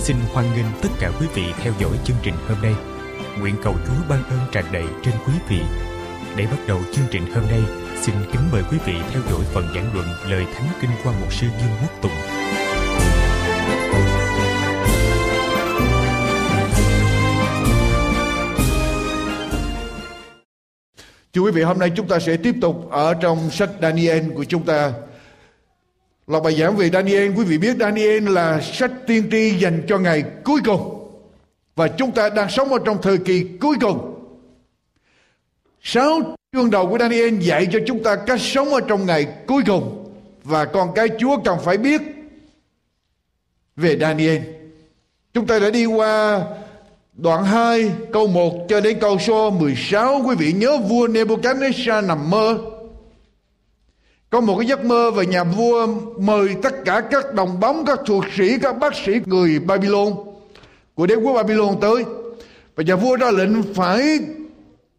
xin hoan nghênh tất cả quý vị theo dõi chương trình hôm nay. Nguyện cầu chúa ban ơn tràn đầy trên quý vị. Để bắt đầu chương trình hôm nay xin kính mời quý vị theo dõi phần giảng luận lời thánh kinh qua một sư dương quốc tùng. Thưa quý vị, hôm nay chúng ta sẽ tiếp tục ở trong sách Daniel của chúng ta. Là bài giảng về Daniel, quý vị biết Daniel là sách tiên tri dành cho ngày cuối cùng. Và chúng ta đang sống ở trong thời kỳ cuối cùng. Sáu chương đầu của Daniel dạy cho chúng ta cách sống ở trong ngày cuối cùng. Và con cái Chúa cần phải biết về Daniel. Chúng ta đã đi qua Đoạn 2 câu 1 cho đến câu số 16 Quý vị nhớ vua Nebuchadnezzar nằm mơ có một cái giấc mơ về nhà vua mời tất cả các đồng bóng Các thuộc sĩ, các bác sĩ người Babylon Của đế quốc Babylon tới. Và nhà vua ra lệnh phải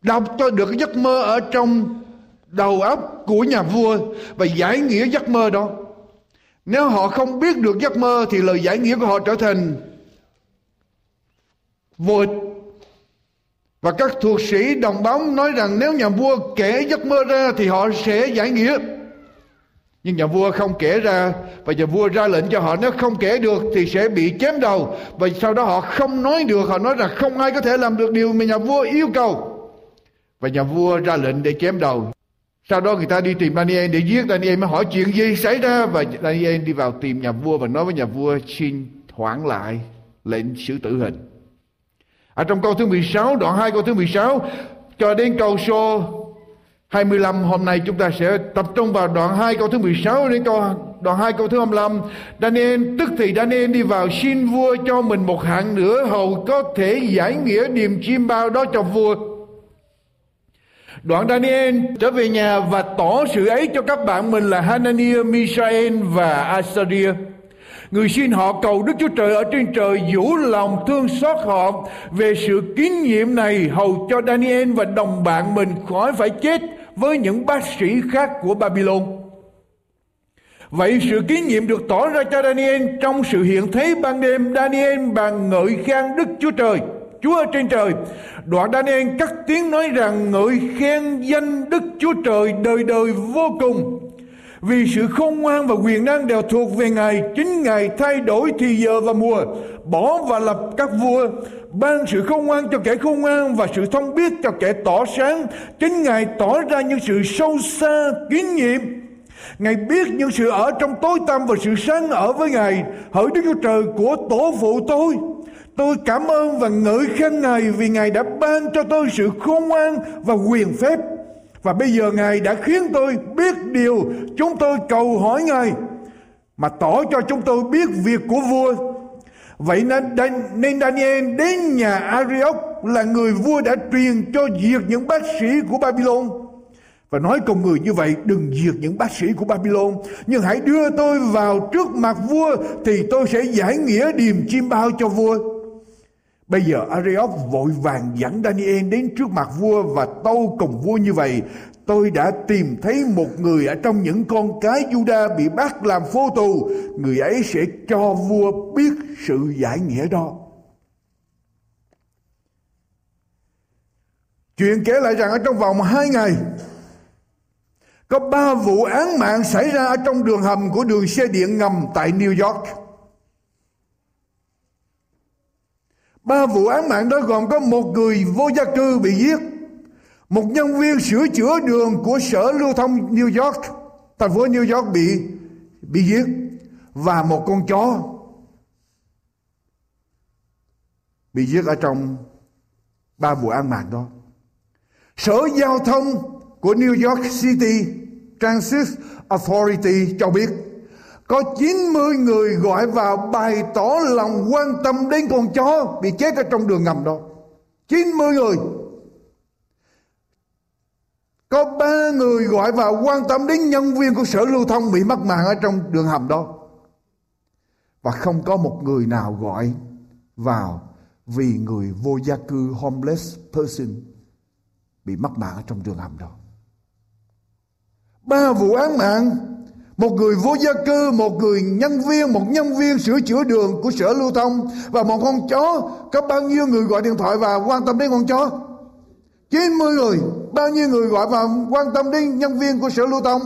đọc cho được cái giấc mơ ở trong đầu óc của nhà vua Và giải nghĩa giấc mơ đó. Nếu họ không biết được giấc mơ Thì lời giải nghĩa của họ trở thành vô ích và các thuộc sĩ đồng bóng nói rằng nếu nhà vua kể giấc mơ ra thì họ sẽ giải nghĩa nhưng nhà vua không kể ra. Và nhà vua ra lệnh cho họ nếu không kể được thì sẽ bị chém đầu. Và sau đó họ không nói được họ nói rằng không ai có thể làm được điều mà nhà vua yêu cầu. Và nhà vua ra lệnh để chém đầu. Sau đó người ta đi tìm Daniel để giết Daniel mới hỏi chuyện gì xảy ra. Và Daniel đi vào tìm nhà vua và nói với nhà vua xin hoãn lại lệnh xử tử hình. Ở trong câu thứ 16, đoạn 2 câu thứ 16 cho đến câu số 25 hôm nay chúng ta sẽ tập trung vào đoạn 2 câu thứ 16 đến câu đoạn 2 câu thứ 25. Daniel tức thì Daniel đi vào xin vua cho mình một hạng nữa hầu có thể giải nghĩa điềm chim bao đó cho vua. Đoạn Daniel trở về nhà và tỏ sự ấy cho các bạn mình là Hananiah, Mishael và Azariah. Người xin họ cầu Đức Chúa Trời ở trên trời vũ lòng thương xót họ về sự kín nhiệm này hầu cho Daniel và đồng bạn mình khỏi phải chết với những bác sĩ khác của Babylon. Vậy sự kín nhiệm được tỏ ra cho Daniel trong sự hiện thế ban đêm Daniel bàn ngợi khen Đức Chúa Trời. Chúa ở trên trời. Đoạn Daniel cắt tiếng nói rằng ngợi khen danh Đức Chúa Trời đời đời vô cùng. Vì sự khôn ngoan và quyền năng đều thuộc về Ngài, Chính Ngài thay đổi thì giờ và mùa Bỏ và lập các vua, Ban sự khôn ngoan cho kẻ khôn ngoan Và sự thông biết cho kẻ tỏ sáng. Chính Ngài tỏ ra những sự sâu xa, kín nhiệm. Ngài biết những sự ở trong tối tăm Và sự sáng ở với Ngài. Hỡi Đức Chúa Trời của tổ phụ tôi Tôi cảm ơn và ngợi khen Ngài Vì Ngài đã ban cho tôi sự khôn ngoan và quyền phép. Và bây giờ Ngài đã khiến tôi biết điều chúng tôi cầu hỏi Ngài, mà tỏ cho chúng tôi biết việc của vua. Vậy nên, nên Daniel đến nhà Arioch là người vua đã truyền cho diệt những bác sĩ của Babylon. Và nói cùng người như vậy đừng diệt những bác sĩ của Babylon Nhưng hãy đưa tôi vào trước mặt vua Thì tôi sẽ giải nghĩa điềm chim bao cho vua Bây giờ Arioch vội vàng dẫn Daniel đến trước mặt vua và tâu cùng vua như vậy. Tôi đã tìm thấy một người ở trong những con cái Juda bị bắt làm phu tù. Người ấy sẽ cho vua biết sự giải nghĩa đó. Chuyện kể lại rằng ở trong vòng hai ngày có ba vụ án mạng xảy ra ở trong đường hầm của đường xe điện ngầm tại New York. Ba vụ án mạng đó gồm có một người vô gia cư bị giết, một nhân viên sửa chữa đường của sở lưu thông New York, thành phố New York bị bị giết và một con chó bị giết ở trong ba vụ án mạng đó. Sở giao thông của New York City Transit Authority cho biết có 90 người gọi vào bày tỏ lòng quan tâm đến con chó bị chết ở trong đường ngầm đó 90 người có ba người gọi vào quan tâm đến nhân viên của sở lưu thông bị mất mạng ở trong đường hầm đó. Và không có một người nào gọi vào vì người vô gia cư, homeless person, bị mất mạng ở trong đường hầm đó. Ba vụ án mạng, một người vô gia cư, một người nhân viên, một nhân viên sửa chữa đường của sở lưu thông và một con chó. Có bao nhiêu người gọi điện thoại và quan tâm đến con chó? 90 người bao nhiêu người gọi vào quan tâm đến nhân viên của sở lưu thông?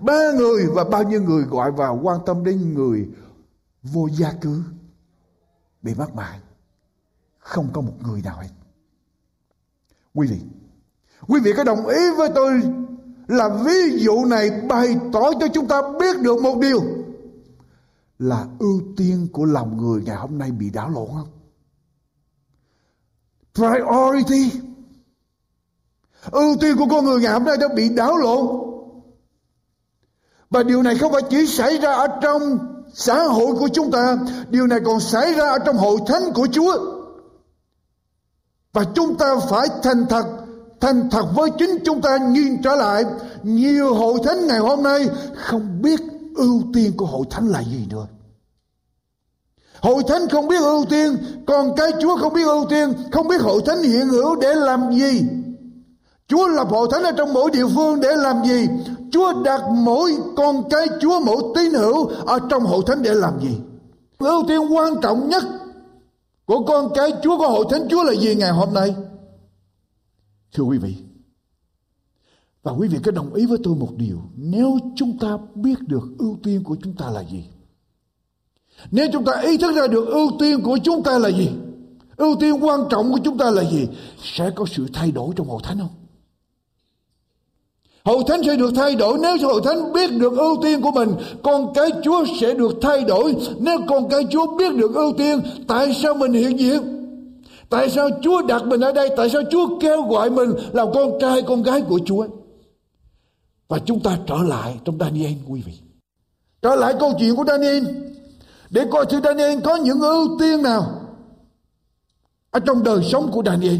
Ba người và bao nhiêu người gọi vào quan tâm đến người vô gia cư? Bị mắc mạng không có một người nào hết. Quý vị quý vị có đồng ý với tôi là ví dụ này bày tỏ cho chúng ta biết được một điều là ưu tiên của lòng người ngày hôm nay bị đảo lộn không? Priority ưu tiên của con người ngày hôm nay đã bị đảo lộn. Và điều này không phải chỉ xảy ra ở trong xã hội của chúng ta, điều này còn xảy ra ở trong hội thánh của chúa. Và chúng ta phải thành thật thành thật với chính chúng ta nhìn trở lại. Nhiều hội thánh ngày hôm nay không biết ưu tiên của hội thánh là gì nữa. Hội thánh không biết ưu tiên, còn cái chúa không biết ưu tiên, không biết hội thánh hiện hữu để làm gì. Chúa lập hội thánh ở trong mỗi địa phương để làm gì? Chúa đặt mỗi con cái Chúa mỗi tín hữu ở trong hội thánh để làm gì? Ưu tiên quan trọng nhất của con cái Chúa của hội thánh Chúa là gì ngày hôm nay? Thưa quý vị, và quý vị có đồng ý với tôi một điều, nếu chúng ta biết được ưu tiên của chúng ta là gì? Nếu chúng ta ý thức ra được ưu tiên của chúng ta là gì? Ưu tiên quan trọng của chúng ta là gì? Sẽ có sự thay đổi trong hội thánh không? Hội thánh sẽ được thay đổi nếu hội thánh biết được ưu tiên của mình. Con cái Chúa sẽ được thay đổi nếu con cái Chúa biết được ưu tiên. Tại sao mình hiện diện? Tại sao Chúa đặt mình ở đây? Tại sao Chúa kêu gọi mình là con trai, con gái của Chúa? Và chúng ta trở lại trong Daniel, quý vị. Trở lại câu chuyện của Daniel. Để coi sự Daniel có những ưu tiên nào ở trong đời sống của Daniel.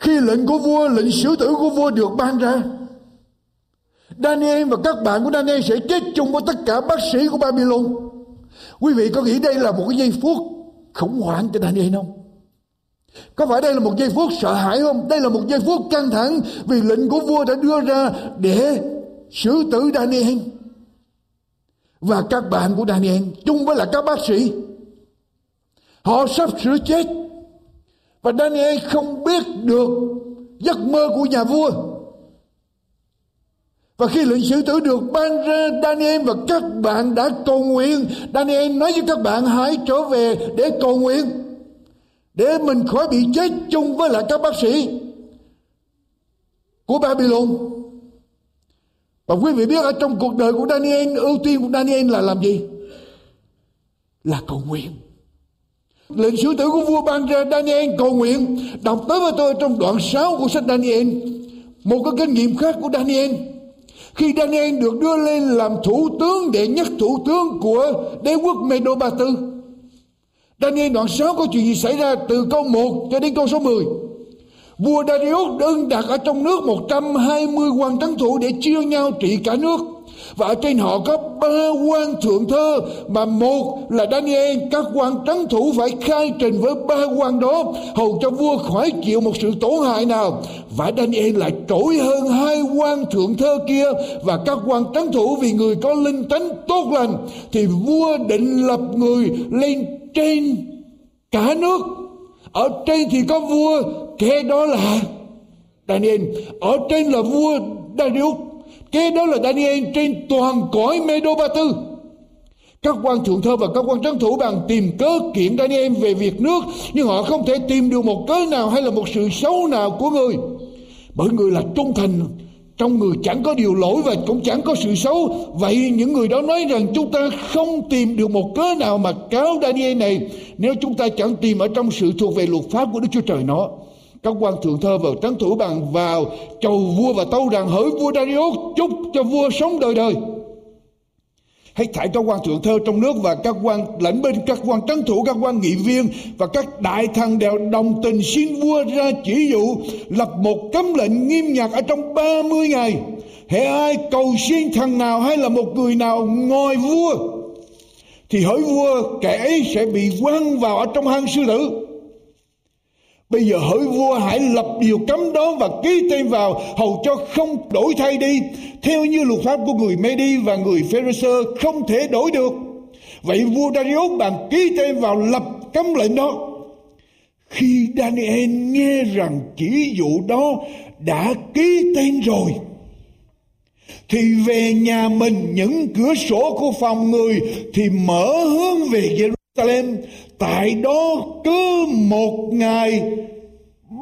Khi lệnh của vua, lệnh xử tử của vua được ban ra, Daniel và các bạn của Daniel sẽ chết chung với tất cả bác sĩ của Babylon. Quý vị có nghĩ đây là một cái giây phút khủng hoảng cho Daniel không? Có phải đây là một giây phút sợ hãi không? Đây là một giây phút căng thẳng vì lệnh của vua đã đưa ra để xử tử Daniel và các bạn của Daniel chung với là các bác sĩ. Họ sắp sửa chết và Daniel không biết được giấc mơ của nhà vua. Và khi lệnh sử tử được ban ra, Daniel và các bạn đã cầu nguyện. Daniel nói với các bạn hãy trở về để cầu nguyện. Để mình khỏi bị chết chung với lại các bác sĩ của Babylon. Và quý vị biết ở trong cuộc đời của Daniel, ưu tiên của Daniel là làm gì? Là cầu nguyện. Lệnh sứ tử của vua ban ra Daniel cầu nguyện. Đọc tới với tôi trong đoạn 6 của sách Daniel. Một cái kinh nghiệm khác của Daniel. Khi Daniel được đưa lên làm thủ tướng, Đệ nhất thủ tướng của đế quốc Medo Ba Tư Daniel đoạn 6 có chuyện gì xảy ra Từ câu 1 cho đến câu số 10 Vua Darius đơn đặt ở trong nước 120 quan trấn thủ để chia nhau trị cả nước và ở trên họ có ba quan thượng thơ, mà một là Daniel, các quan trấn thủ phải khai trình với ba quan đó, hầu cho vua khỏi chịu một sự tổn hại nào. Và Daniel lại trỗi hơn hai quan thượng thơ kia, và các quan trấn thủ vì người có linh tánh tốt lành, thì vua định lập người lên trên cả nước. Ở trên thì có vua kế đó là Daniel. Ở trên là vua Darius Kế đó là Daniel trên toàn cõi Medo Ba Tư. Các quan thượng thơ và các quan trấn thủ bàn tìm cớ kiện Daniel về việc nước, nhưng họ không thể tìm được một cớ nào hay là một sự xấu nào của người. Bởi người là trung thành, trong người chẳng có điều lỗi và cũng chẳng có sự xấu. Vậy những người đó nói rằng chúng ta không tìm được một cớ nào mà cáo Daniel này, nếu chúng ta chẳng tìm ở trong sự thuộc về luật pháp của Đức Chúa Trời nó các quan thượng thơ và trấn thủ bằng vào chầu vua và tâu rằng hỡi vua Darius chúc cho vua sống đời đời Hãy thải các quan thượng thơ trong nước và các quan lãnh binh, các quan trấn thủ, các quan nghị viên và các đại thần đều đồng tình xin vua ra chỉ dụ lập một cấm lệnh nghiêm ngặt ở trong 30 ngày. hễ ai cầu xin thần nào hay là một người nào ngồi vua thì hỏi vua kẻ ấy sẽ bị quăng vào ở trong hang sư tử Bây giờ hỡi vua, hãy lập điều cấm đó và ký tên vào, hầu cho không đổi thay đi theo như luật pháp của người Medi và người Pharisee, không thể đổi được. Vậy vua Darius bàn ký tên vào lập cấm lệnh đó. Khi Daniel nghe rằng chỉ dụ đó đã ký tên rồi, thì về nhà mình, những cửa sổ của phòng người thì mở hướng về Jerusalem tại đó cứ một ngày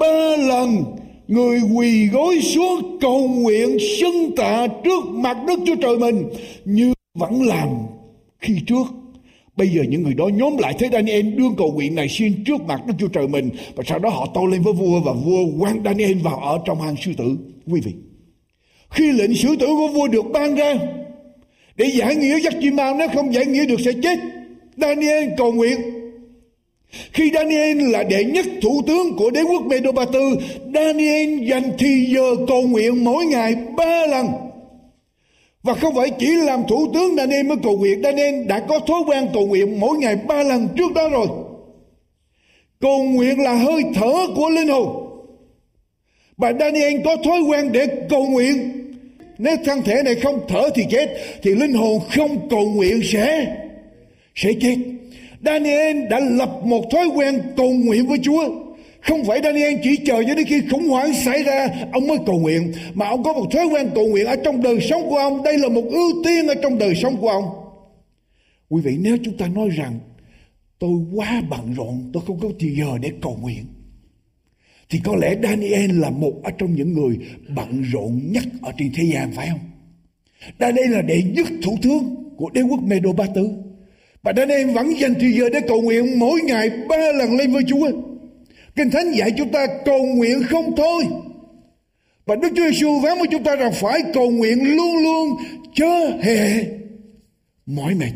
ba lần người quỳ gối xuống cầu nguyện xưng tạ trước mặt Đức Chúa Trời mình như vẫn làm khi trước. Bây giờ những người đó nhóm lại thấy Daniel đương cầu nguyện này xin trước mặt Đức Chúa Trời mình và sau đó họ tâu lên với vua và vua quan Daniel vào ở trong hang sư tử. Quý vị, khi lệnh xử tử của vua được ban ra để giải nghĩa giặc chim bao nếu không giải nghĩa được sẽ chết. Daniel cầu nguyện khi Daniel là đệ nhất thủ tướng của đế quốc Medo Ba Tư, Daniel dành thì giờ cầu nguyện mỗi ngày ba lần. Và không phải chỉ làm thủ tướng Daniel mới cầu nguyện, Daniel đã có thói quen cầu nguyện mỗi ngày ba lần trước đó rồi. Cầu nguyện là hơi thở của linh hồn. Và Daniel có thói quen để cầu nguyện. Nếu thân thể này không thở thì chết, thì linh hồn không cầu nguyện sẽ sẽ chết. Daniel đã lập một thói quen cầu nguyện với Chúa. Không phải Daniel chỉ chờ cho đến khi khủng hoảng xảy ra ông mới cầu nguyện mà ông có một thói quen cầu nguyện ở trong đời sống của ông. Đây là một ưu tiên ở trong đời sống của ông. Quý vị nếu chúng ta nói rằng tôi quá bận rộn, tôi không có thời giờ để cầu nguyện thì có lẽ Daniel là một ở trong những người bận rộn nhất ở trên thế gian phải không? Daniel là đệ nhất thủ tướng của đế quốc Medo Ba Tư. Và đến em vẫn dành thời giờ để cầu nguyện mỗi ngày ba lần lên với Chúa. Kinh Thánh dạy chúng ta cầu nguyện không thôi. Và Đức Chúa Giêsu phán với chúng ta rằng phải cầu nguyện luôn luôn chớ hề mỏi mệt.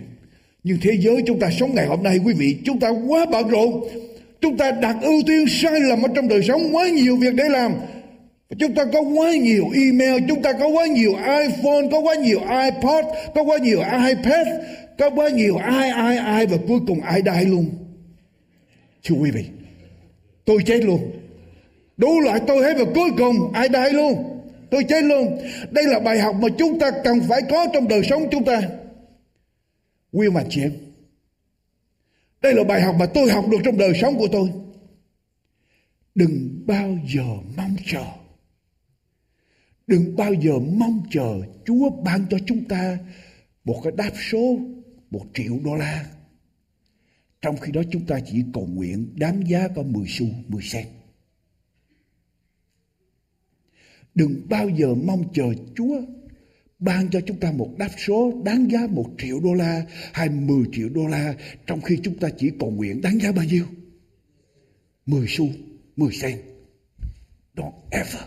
Nhưng thế giới chúng ta sống ngày hôm nay quý vị chúng ta quá bận rộn. Chúng ta đặt ưu tiên sai lầm ở trong đời sống quá nhiều việc để làm. Chúng ta có quá nhiều email, chúng ta có quá nhiều iPhone, có quá nhiều iPod, có quá nhiều iPad, có bao nhiêu ai ai ai và cuối cùng ai đai luôn. Thưa quý vị, tôi chết luôn. Đủ loại tôi hết và cuối cùng ai đai luôn. Tôi chết luôn. Đây là bài học mà chúng ta cần phải có trong đời sống chúng ta. Quý mà chị em, đây là bài học mà tôi học được trong đời sống của tôi. Đừng bao giờ mong chờ. Đừng bao giờ mong chờ chúa ban cho chúng ta một cái đáp số một triệu đô la. Trong khi đó chúng ta chỉ cầu nguyện đáng giá có 10 xu, 10 sen. Đừng bao giờ mong chờ Chúa ban cho chúng ta một đáp số đáng giá một triệu đô la hay 10 triệu đô la trong khi chúng ta chỉ cầu nguyện đáng giá bao nhiêu? 10 xu, 10 sen. Don't ever.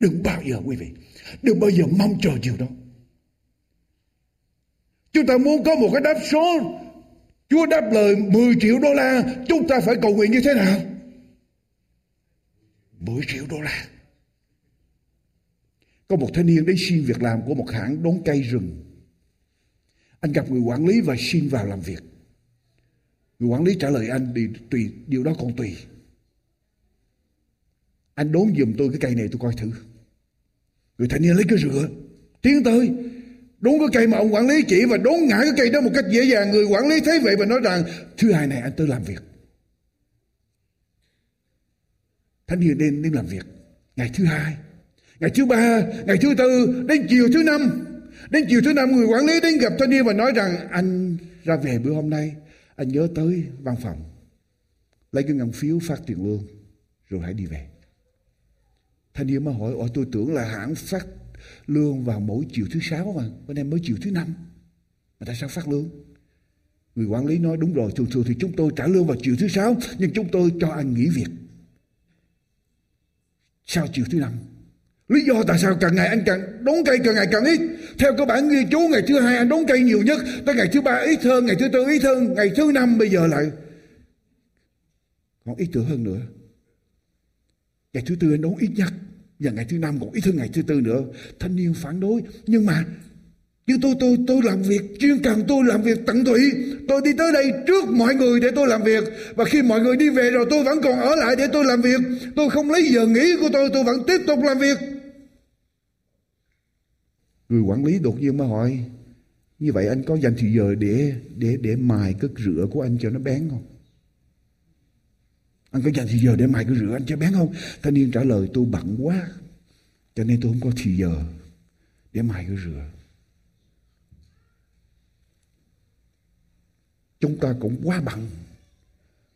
Đừng bao giờ quý vị. Đừng bao giờ mong chờ điều đó. Chúng ta muốn có một cái đáp số. Chúa đáp lời 10 triệu đô la, Chúng ta phải cầu nguyện như thế nào? 10 triệu đô la. Có một thanh niên đến xin việc làm Của một hãng đốn cây rừng. Anh gặp người quản lý và xin vào làm việc. Người quản lý trả lời anh thì tùy, Điều đó còn tùy. Anh đốn giùm tôi cái cây này tôi coi thử. Người thanh niên lấy cái rửa, Tiến tới. Đúng cái cây mà ông quản lý chỉ và đốn ngã cái cây đó một cách dễ dàng. Người quản lý thấy vậy và nói rằng thứ hai này anh tới làm việc. Thanh niên đến đến làm việc. Ngày thứ hai, ngày thứ ba, ngày thứ tư, đến chiều thứ năm. Đến chiều thứ năm người quản lý đến gặp thanh niên và nói rằng anh ra về bữa hôm nay anh nhớ tới văn phòng lấy cái ngân phiếu phát tiền lương rồi hãy đi về. Thanh niên mới hỏi, ôi tôi tưởng là hãng phát lương vào mỗi chiều thứ sáu mà bên em mới chiều thứ năm mà tại sao phát lương người quản lý nói đúng rồi thường thường thì chúng tôi trả lương vào chiều thứ sáu nhưng chúng tôi cho anh nghỉ việc sau chiều thứ năm Lý do tại sao càng ngày anh càng đốn cây càng ngày càng ít. Theo các bản ghi chú ngày thứ hai anh đốn cây nhiều nhất. Tới ngày thứ ba ít hơn, ngày thứ tư ít hơn, ngày thứ năm bây giờ lại còn ít hơn nữa. Ngày thứ tư anh đốn ít nhất và ngày thứ năm còn ít hơn ngày thứ tư nữa. Thanh niên phản đối. Nhưng mà nhưng tôi tôi tôi làm việc, chuyên cần tôi làm việc tận tụy. Tôi đi tới đây trước mọi người để tôi làm việc. Và khi mọi người đi về rồi tôi vẫn còn ở lại để tôi làm việc. Tôi không lấy giờ nghỉ của tôi tôi vẫn tiếp tục làm việc. Người quản lý đột nhiên mà hỏi, như vậy anh có dành thời giờ để để để mài cái rửa của anh cho nó bén không? Anh có dành thì giờ để mài cái rửa anh cho bén không? Thanh niên trả lời, tôi bận quá, cho nên tôi không có thì giờ để mài cái rửa. Chúng ta cũng quá bận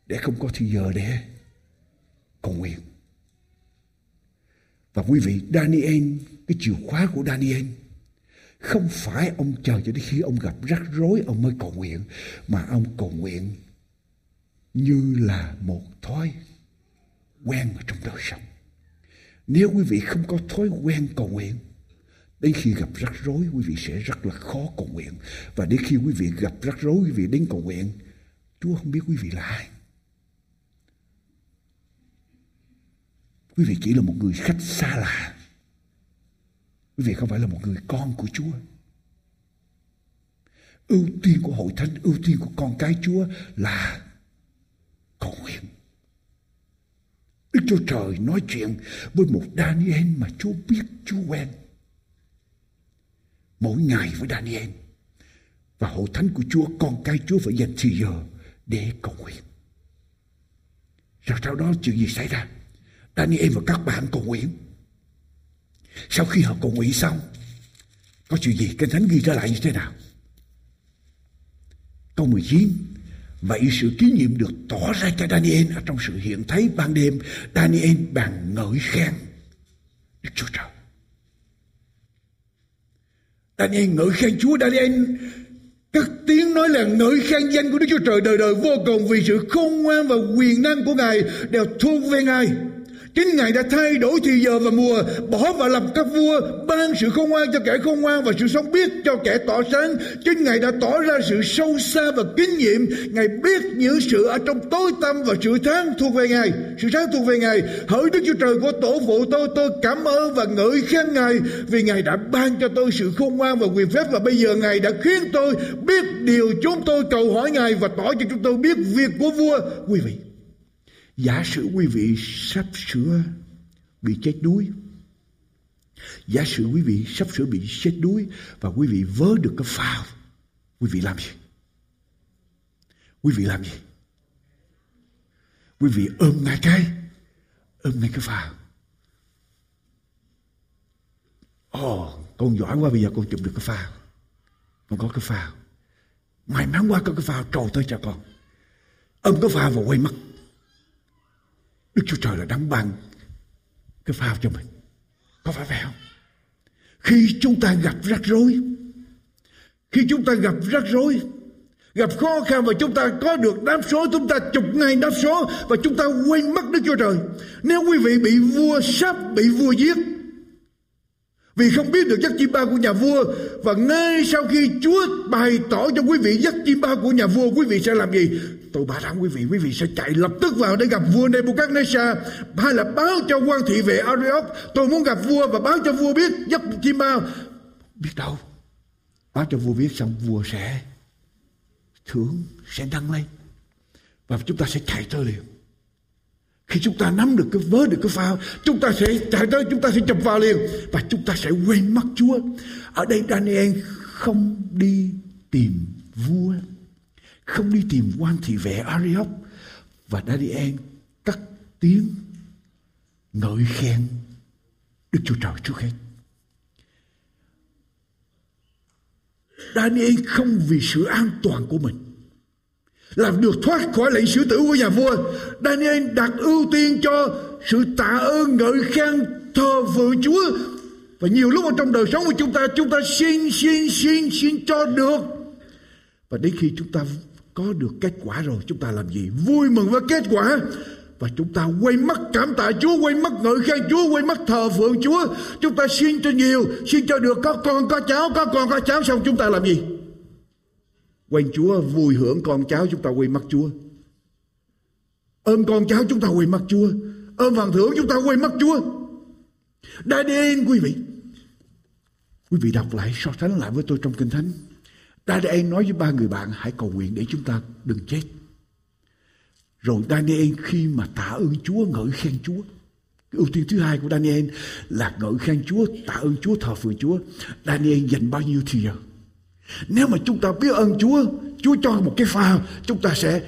để không có thì giờ để cầu nguyện. Và quý vị, Daniel, cái chìa khóa của Daniel, không phải ông chờ cho đến khi ông gặp rắc rối ông mới cầu nguyện, mà ông cầu nguyện như là một thói quen ở trong đời sống. Nếu quý vị không có thói quen cầu nguyện Đến khi gặp rắc rối quý vị sẽ rất là khó cầu nguyện Và đến khi quý vị gặp rắc rối quý vị đến cầu nguyện Chúa không biết quý vị là ai Quý vị chỉ là một người khách xa lạ Quý vị không phải là một người con của Chúa. Ưu tiên của hội thánh, ưu tiên của con cái Chúa là cầu nguyện. Đức Chúa Trời nói chuyện với một Daniel mà Chúa biết, Chúa quen. Mỗi ngày với Daniel. Và hội thánh của Chúa, con cái Chúa phải dành thời giờ để cầu nguyện. Rồi sau đó chuyện gì xảy ra? Daniel và các bạn cầu nguyện. Sau khi họ cầu nguyện xong, có chuyện gì Kinh Thánh ghi ra lại như thế nào? Câu 19 Vậy sự ký nhiệm được tỏ ra cho Daniel ở trong sự hiện thấy ban đêm. Daniel bàn ngợi khen. Đức Chúa Trời. Daniel ngợi khen Chúa. Daniel các tiếng nói là ngợi khen danh của Đức Chúa Trời đời đời vô cùng vì sự khôn ngoan và quyền năng của Ngài đều thuộc về Ngài. Chính Ngài đã thay đổi thì giờ và mùa, bỏ và lập các vua, ban sự khôn ngoan cho kẻ khôn ngoan và sự sống biết cho kẻ tỏ sáng. Chính Ngài đã tỏ ra sự sâu xa và kinh nghiệm. Ngài biết những sự ở trong tối tâm và sự tháng thuộc về Ngài. Sự sáng thuộc về Ngài. Hỡi Đức Chúa Trời của tổ phụ tôi, tôi cảm ơn và ngợi khen Ngài vì Ngài đã ban cho tôi sự khôn ngoan và quyền phép và bây giờ Ngài đã khiến tôi biết điều chúng tôi cầu hỏi Ngài và tỏ cho chúng tôi biết việc của vua. Quý vị, Giả sử quý vị sắp sửa bị chết đuối. Giả sử quý vị sắp sửa bị chết đuối và quý vị vớ được cái phao. Quý vị làm gì? Quý vị làm gì? Quý vị ôm ngay cái, ôm ngay cái phao. Ồ, oh, con giỏi quá bây giờ con chụp được cái phao. Con có cái phao. May mắn quá có cái phao trầu tới cho con. Ôm cái phao và quay mắt Đức Chúa Trời là đang ban cái phao cho mình. Có phải vậy không? Khi chúng ta gặp rắc rối, khi chúng ta gặp rắc rối, gặp khó khăn và chúng ta có được đáp số, chúng ta chụp ngay đáp số và chúng ta quên mất Đức Chúa Trời. Nếu quý vị bị vua sắp bị vua giết, vì không biết được giấc chim bao của nhà vua. Và ngay sau khi Chúa bày tỏ cho quý vị giấc chim bao của nhà vua, quý vị sẽ làm gì? Tôi bảo đảm quý vị quý vị sẽ chạy lập tức vào để gặp vua Nebuchadnezzar. Hay là báo cho quan thị vệ Ariok tôi muốn gặp vua và báo cho vua biết giấc chim bao biết đâu? Báo cho vua biết xong, vua sẽ thưởng, sẽ đăng lên. Và chúng ta sẽ chạy tới liền khi chúng ta nắm được cái vớ, được cái phao, chúng ta sẽ chạy tới, chúng ta sẽ chụp vào liền và chúng ta sẽ quên mất Chúa ở đây Daniel không đi tìm vua, không đi tìm quan thị vệ Ariok và Daniel cắt tiếng ngợi khen Đức Chúa Trời trước hết. Daniel không vì sự an toàn của mình làm được thoát khỏi lệnh xử tử của nhà vua. Daniel đặt ưu tiên cho sự tạ ơn ngợi khen thờ phượng Chúa và nhiều lúc ở trong đời sống của chúng ta chúng ta xin xin xin xin cho được và đến khi chúng ta có được kết quả rồi chúng ta làm gì vui mừng với kết quả và chúng ta quay mắt cảm tạ Chúa, quay mắt ngợi khen Chúa, quay mắt thờ phượng Chúa. Chúng ta xin cho nhiều, xin cho được có con, có cháu, có con, có cháu xong chúng ta làm gì? Quên Chúa, vui hưởng con cháu chúng ta quay mắt Chúa. ôm con cháu chúng ta quay mắt Chúa. ôm phần thưởng chúng ta quay mắt Chúa. Daniel quý vị. Quý vị đọc lại so sánh lại với tôi trong Kinh Thánh. Daniel nói với ba người bạn hãy cầu nguyện để chúng ta đừng chết. Rồi Daniel khi mà tạ ơn Chúa, ngợi khen Chúa. Cái ưu tiên thứ hai của Daniel là ngợi khen Chúa, tạ ơn Chúa, thờ phượng Chúa. Daniel dành bao nhiêu thì giờ? Nếu mà chúng ta biết ơn Chúa, Chúa cho một cái pha, chúng ta sẽ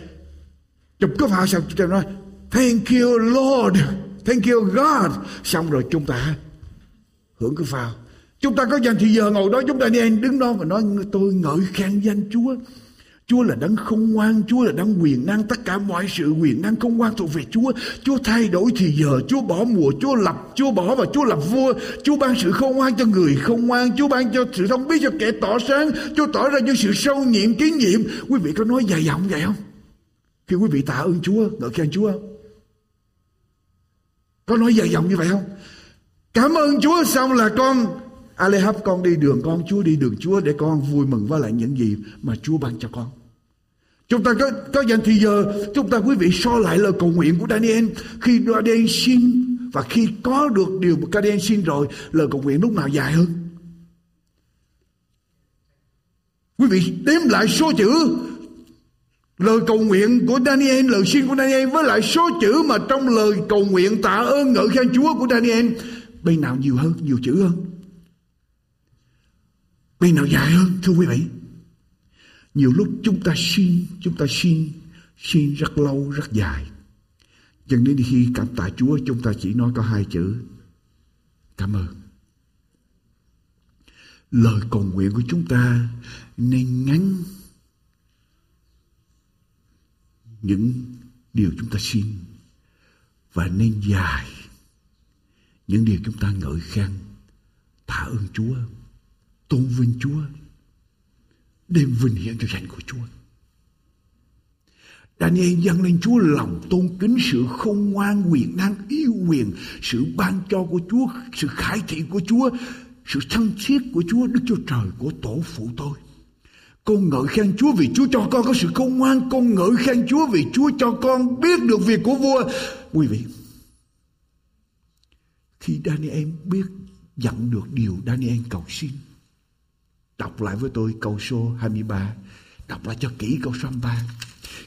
chụp cái pha xong chúng ta nói Thank you Lord, thank you God. Xong rồi chúng ta hưởng cái pha. Chúng ta có dành thì giờ ngồi đó chúng ta đi đứng đó và nói tôi ngợi khen danh Chúa. Chúa là đấng không ngoan, Chúa là đấng quyền năng, tất cả mọi sự quyền năng không ngoan thuộc về Chúa. Chúa thay đổi thì giờ, Chúa bỏ mùa, Chúa lập, Chúa bỏ và Chúa lập vua. Chúa ban sự không ngoan cho người không ngoan, Chúa ban cho sự thông biết cho kẻ tỏ sáng, Chúa tỏ ra những sự sâu nhiệm, kiến nhiệm. Quý vị có nói dài dòng vậy không? Khi quý vị tạ ơn Chúa, ngợi khen Chúa không? Có nói dài dòng như vậy không? Cảm ơn Chúa xong là con Alehab con đi đường con Chúa đi đường Chúa để con vui mừng với lại những gì mà Chúa ban cho con. Chúng ta có, có dành thì giờ chúng ta quý vị so lại lời cầu nguyện của Daniel khi Daniel xin và khi có được điều mà Daniel xin rồi lời cầu nguyện lúc nào dài hơn. Quý vị đếm lại số chữ lời cầu nguyện của Daniel, lời xin của Daniel với lại số chữ mà trong lời cầu nguyện tạ ơn ngợi khen Chúa của Daniel bên nào nhiều hơn, nhiều chữ hơn. Bên nào dài hơn thưa quý vị? Nhiều lúc chúng ta xin, chúng ta xin, xin rất lâu, rất dài. Cho đến khi cảm tạ Chúa chúng ta chỉ nói có hai chữ. Cảm ơn. Lời cầu nguyện của chúng ta nên ngắn những điều chúng ta xin và nên dài những điều chúng ta ngợi khen tạ ơn Chúa tôn vinh Chúa để vinh hiển cho danh của Chúa. Daniel dâng lên Chúa lòng tôn kính sự không ngoan quyền năng yêu quyền sự ban cho của Chúa sự khải thị của Chúa sự thân thiết của Chúa Đức Chúa Trời của tổ phụ tôi. Con ngợi khen Chúa vì Chúa cho con có sự công ngoan. Con ngợi khen Chúa vì Chúa cho con biết được việc của vua. Quý vị, khi Daniel biết nhận được điều Daniel cầu xin, Đọc lại với tôi câu số 23. Đọc lại cho kỹ câu số 23.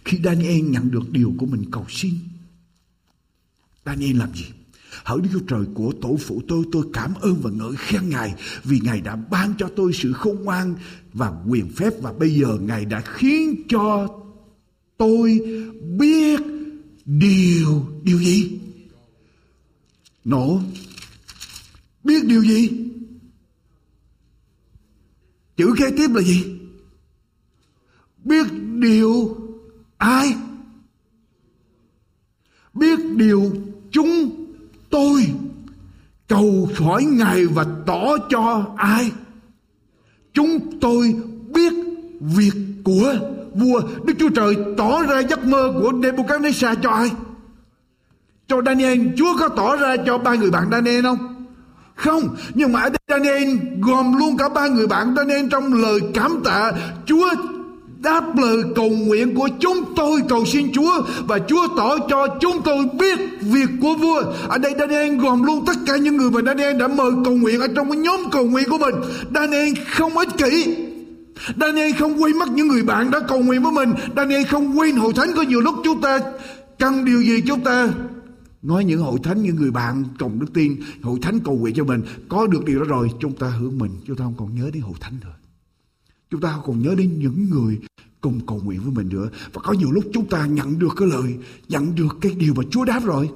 Khi Daniel nhận được điều của mình cầu xin. Daniel làm gì? Hỡi Đức Chúa Trời của tổ phụ tôi, tôi cảm ơn và ngợi khen Ngài vì Ngài đã ban cho tôi sự khôn ngoan và quyền phép và bây giờ Ngài đã khiến cho tôi biết điều điều gì? Nổ. Biết điều gì? Chữ kế tiếp là gì? Biết điều ai? Biết điều chúng tôi cầu khỏi Ngài và tỏ cho ai? Chúng tôi biết việc của vua Đức Chúa Trời tỏ ra giấc mơ của Nebuchadnezzar cho ai? Cho Daniel, Chúa có tỏ ra cho ba người bạn Daniel không? Không, nhưng mà ở đây Daniel gồm luôn cả ba người bạn Daniel trong lời cảm tạ Chúa đáp lời cầu nguyện của chúng tôi cầu xin Chúa và Chúa tỏ cho chúng tôi biết việc của vua. Ở đây Daniel gồm luôn tất cả những người mà Daniel đã mời cầu nguyện ở trong cái nhóm cầu nguyện của mình. Daniel không ích kỷ. Daniel không quên mất những người bạn đã cầu nguyện với mình. Daniel không quên hội thánh có nhiều lúc chúng ta cần điều gì chúng ta nói những hội thánh, những người bạn cộng đức tin, hội thánh cầu nguyện cho mình, có được điều đó rồi, chúng ta hưởng mình. Chúng ta không còn nhớ đến hội thánh nữa. Chúng ta không còn nhớ đến những người cùng cầu nguyện với mình nữa. Và có nhiều lúc chúng ta nhận được cái lời, nhận được cái điều mà Chúa đáp rồi.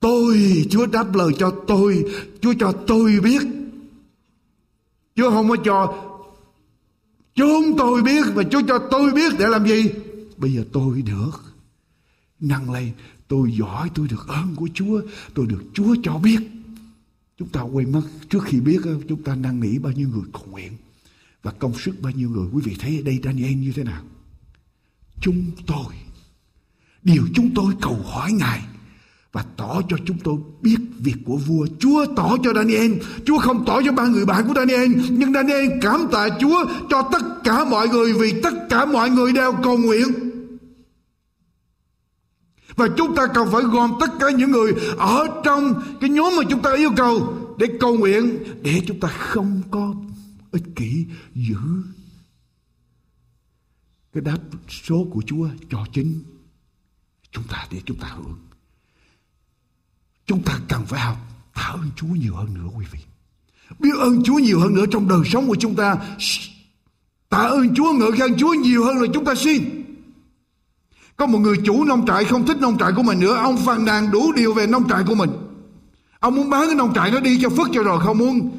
Tôi, Chúa đáp lời cho tôi. Chúa cho tôi biết. Chúa không có cho chúng tôi biết và Chúa cho tôi biết để làm gì? Bây giờ tôi được nâng lên Tôi giỏi, tôi được ơn của Chúa, tôi được Chúa cho biết. Chúng ta quên mất trước khi biết chúng ta năn nỉ bao nhiêu người cầu nguyện và công sức bao nhiêu người. Quý vị thấy ở đây Daniel như thế nào? Chúng tôi điều chúng tôi cầu hỏi ngài và tỏ cho chúng tôi biết việc của vua. Chúa tỏ cho Daniel, Chúa không tỏ cho ba người bạn của Daniel, nhưng Daniel cảm tạ Chúa cho tất cả mọi người vì tất cả mọi người đều cầu nguyện. Và chúng ta cần phải gom tất cả những người ở trong cái nhóm mà chúng ta yêu cầu để cầu nguyện để chúng ta không có ích kỷ giữ cái đáp số của Chúa cho chính chúng ta để chúng ta hưởng. Chúng ta cần phải học tạ ơn Chúa nhiều hơn nữa quý vị. Biết ơn Chúa nhiều hơn nữa trong đời sống của chúng ta. Tạ ơn Chúa, ngợi khen Chúa nhiều hơn là chúng ta xin. Có một người chủ nông trại không thích nông trại của mình nữa. Ông phàn nàn đủ điều về nông trại của mình. Ông muốn bán cái nông trại nó đi cho phức cho rồi. Không muốn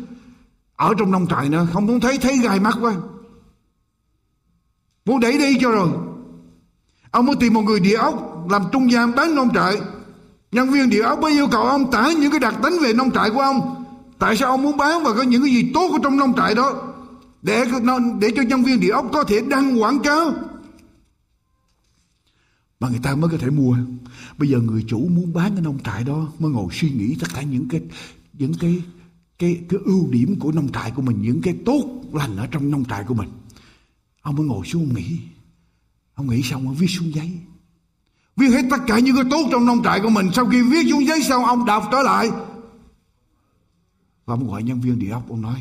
ở trong nông trại nữa. Không muốn thấy thấy gai mắt quá. Muốn đẩy đi cho rồi. Ông muốn tìm một người địa ốc làm trung gian bán nông trại Nhân viên địa ốc mới yêu cầu ông tả những cái đặc tính về nông trại của ông. Tại sao ông muốn bán và có những cái gì tốt ở trong nông trại đó để để cho nhân viên địa ốc có thể đăng quảng cáo mà người ta mới có thể mua. Bây giờ người chủ muốn bán cái nông trại đó mới ngồi suy nghĩ tất cả những cái những cái cái cái ưu điểm của nông trại của mình, những cái tốt lành ở trong nông trại của mình. Ông mới ngồi xuống nghĩ. Ông nghĩ xong ông viết xuống giấy Viết hết tất cả những cái tốt trong nông trại của mình Sau khi viết xuống giấy xong ông đọc trở lại Và ông gọi nhân viên địa ốc Ông nói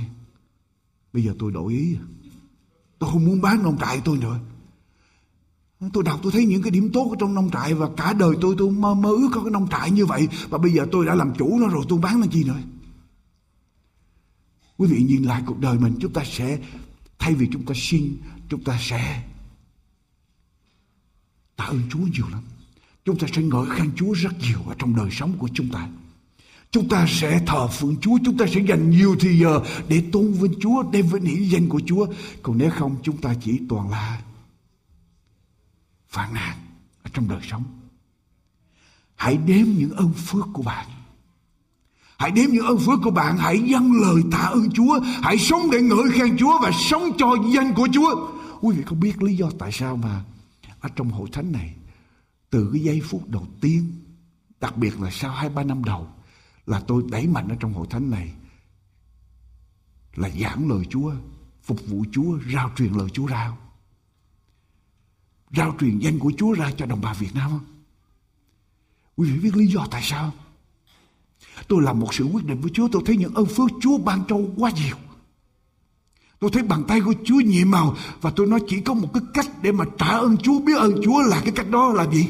Bây giờ tôi đổi ý Tôi không muốn bán nông trại tôi nữa Tôi đọc tôi thấy những cái điểm tốt ở trong nông trại Và cả đời tôi tôi mơ mơ ước có cái nông trại như vậy Và bây giờ tôi đã làm chủ nó rồi tôi bán làm chi nữa Quý vị nhìn lại cuộc đời mình Chúng ta sẽ Thay vì chúng ta xin Chúng ta sẽ Tạ ơn Chúa nhiều lắm Chúng ta sẽ ngợi khen Chúa rất nhiều ở trong đời sống của chúng ta. Chúng ta sẽ thờ phượng Chúa, chúng ta sẽ dành nhiều thời giờ để tôn vinh Chúa, để vinh hiển danh của Chúa. Còn nếu không, chúng ta chỉ toàn là phản nàn ở trong đời sống. Hãy đếm những ơn phước của bạn. Hãy đếm những ơn phước của bạn, hãy dâng lời tạ ơn Chúa, hãy sống để ngợi khen Chúa và sống cho danh của Chúa. Quý vị có biết lý do tại sao mà ở trong hội thánh này từ cái giây phút đầu tiên đặc biệt là sau hai ba năm đầu là tôi đẩy mạnh ở trong hội thánh này là giảng lời Chúa phục vụ Chúa rao truyền lời Chúa rao rao truyền danh của Chúa ra cho đồng bào Việt Nam không quý vị biết lý do tại sao tôi làm một sự quyết định với Chúa tôi thấy những ơn phước Chúa ban cho quá nhiều Tôi thấy bàn tay của Chúa nhiệm màu và tôi nói chỉ có một cái cách để mà trả ơn Chúa, biết ơn Chúa là cái cách đó là gì?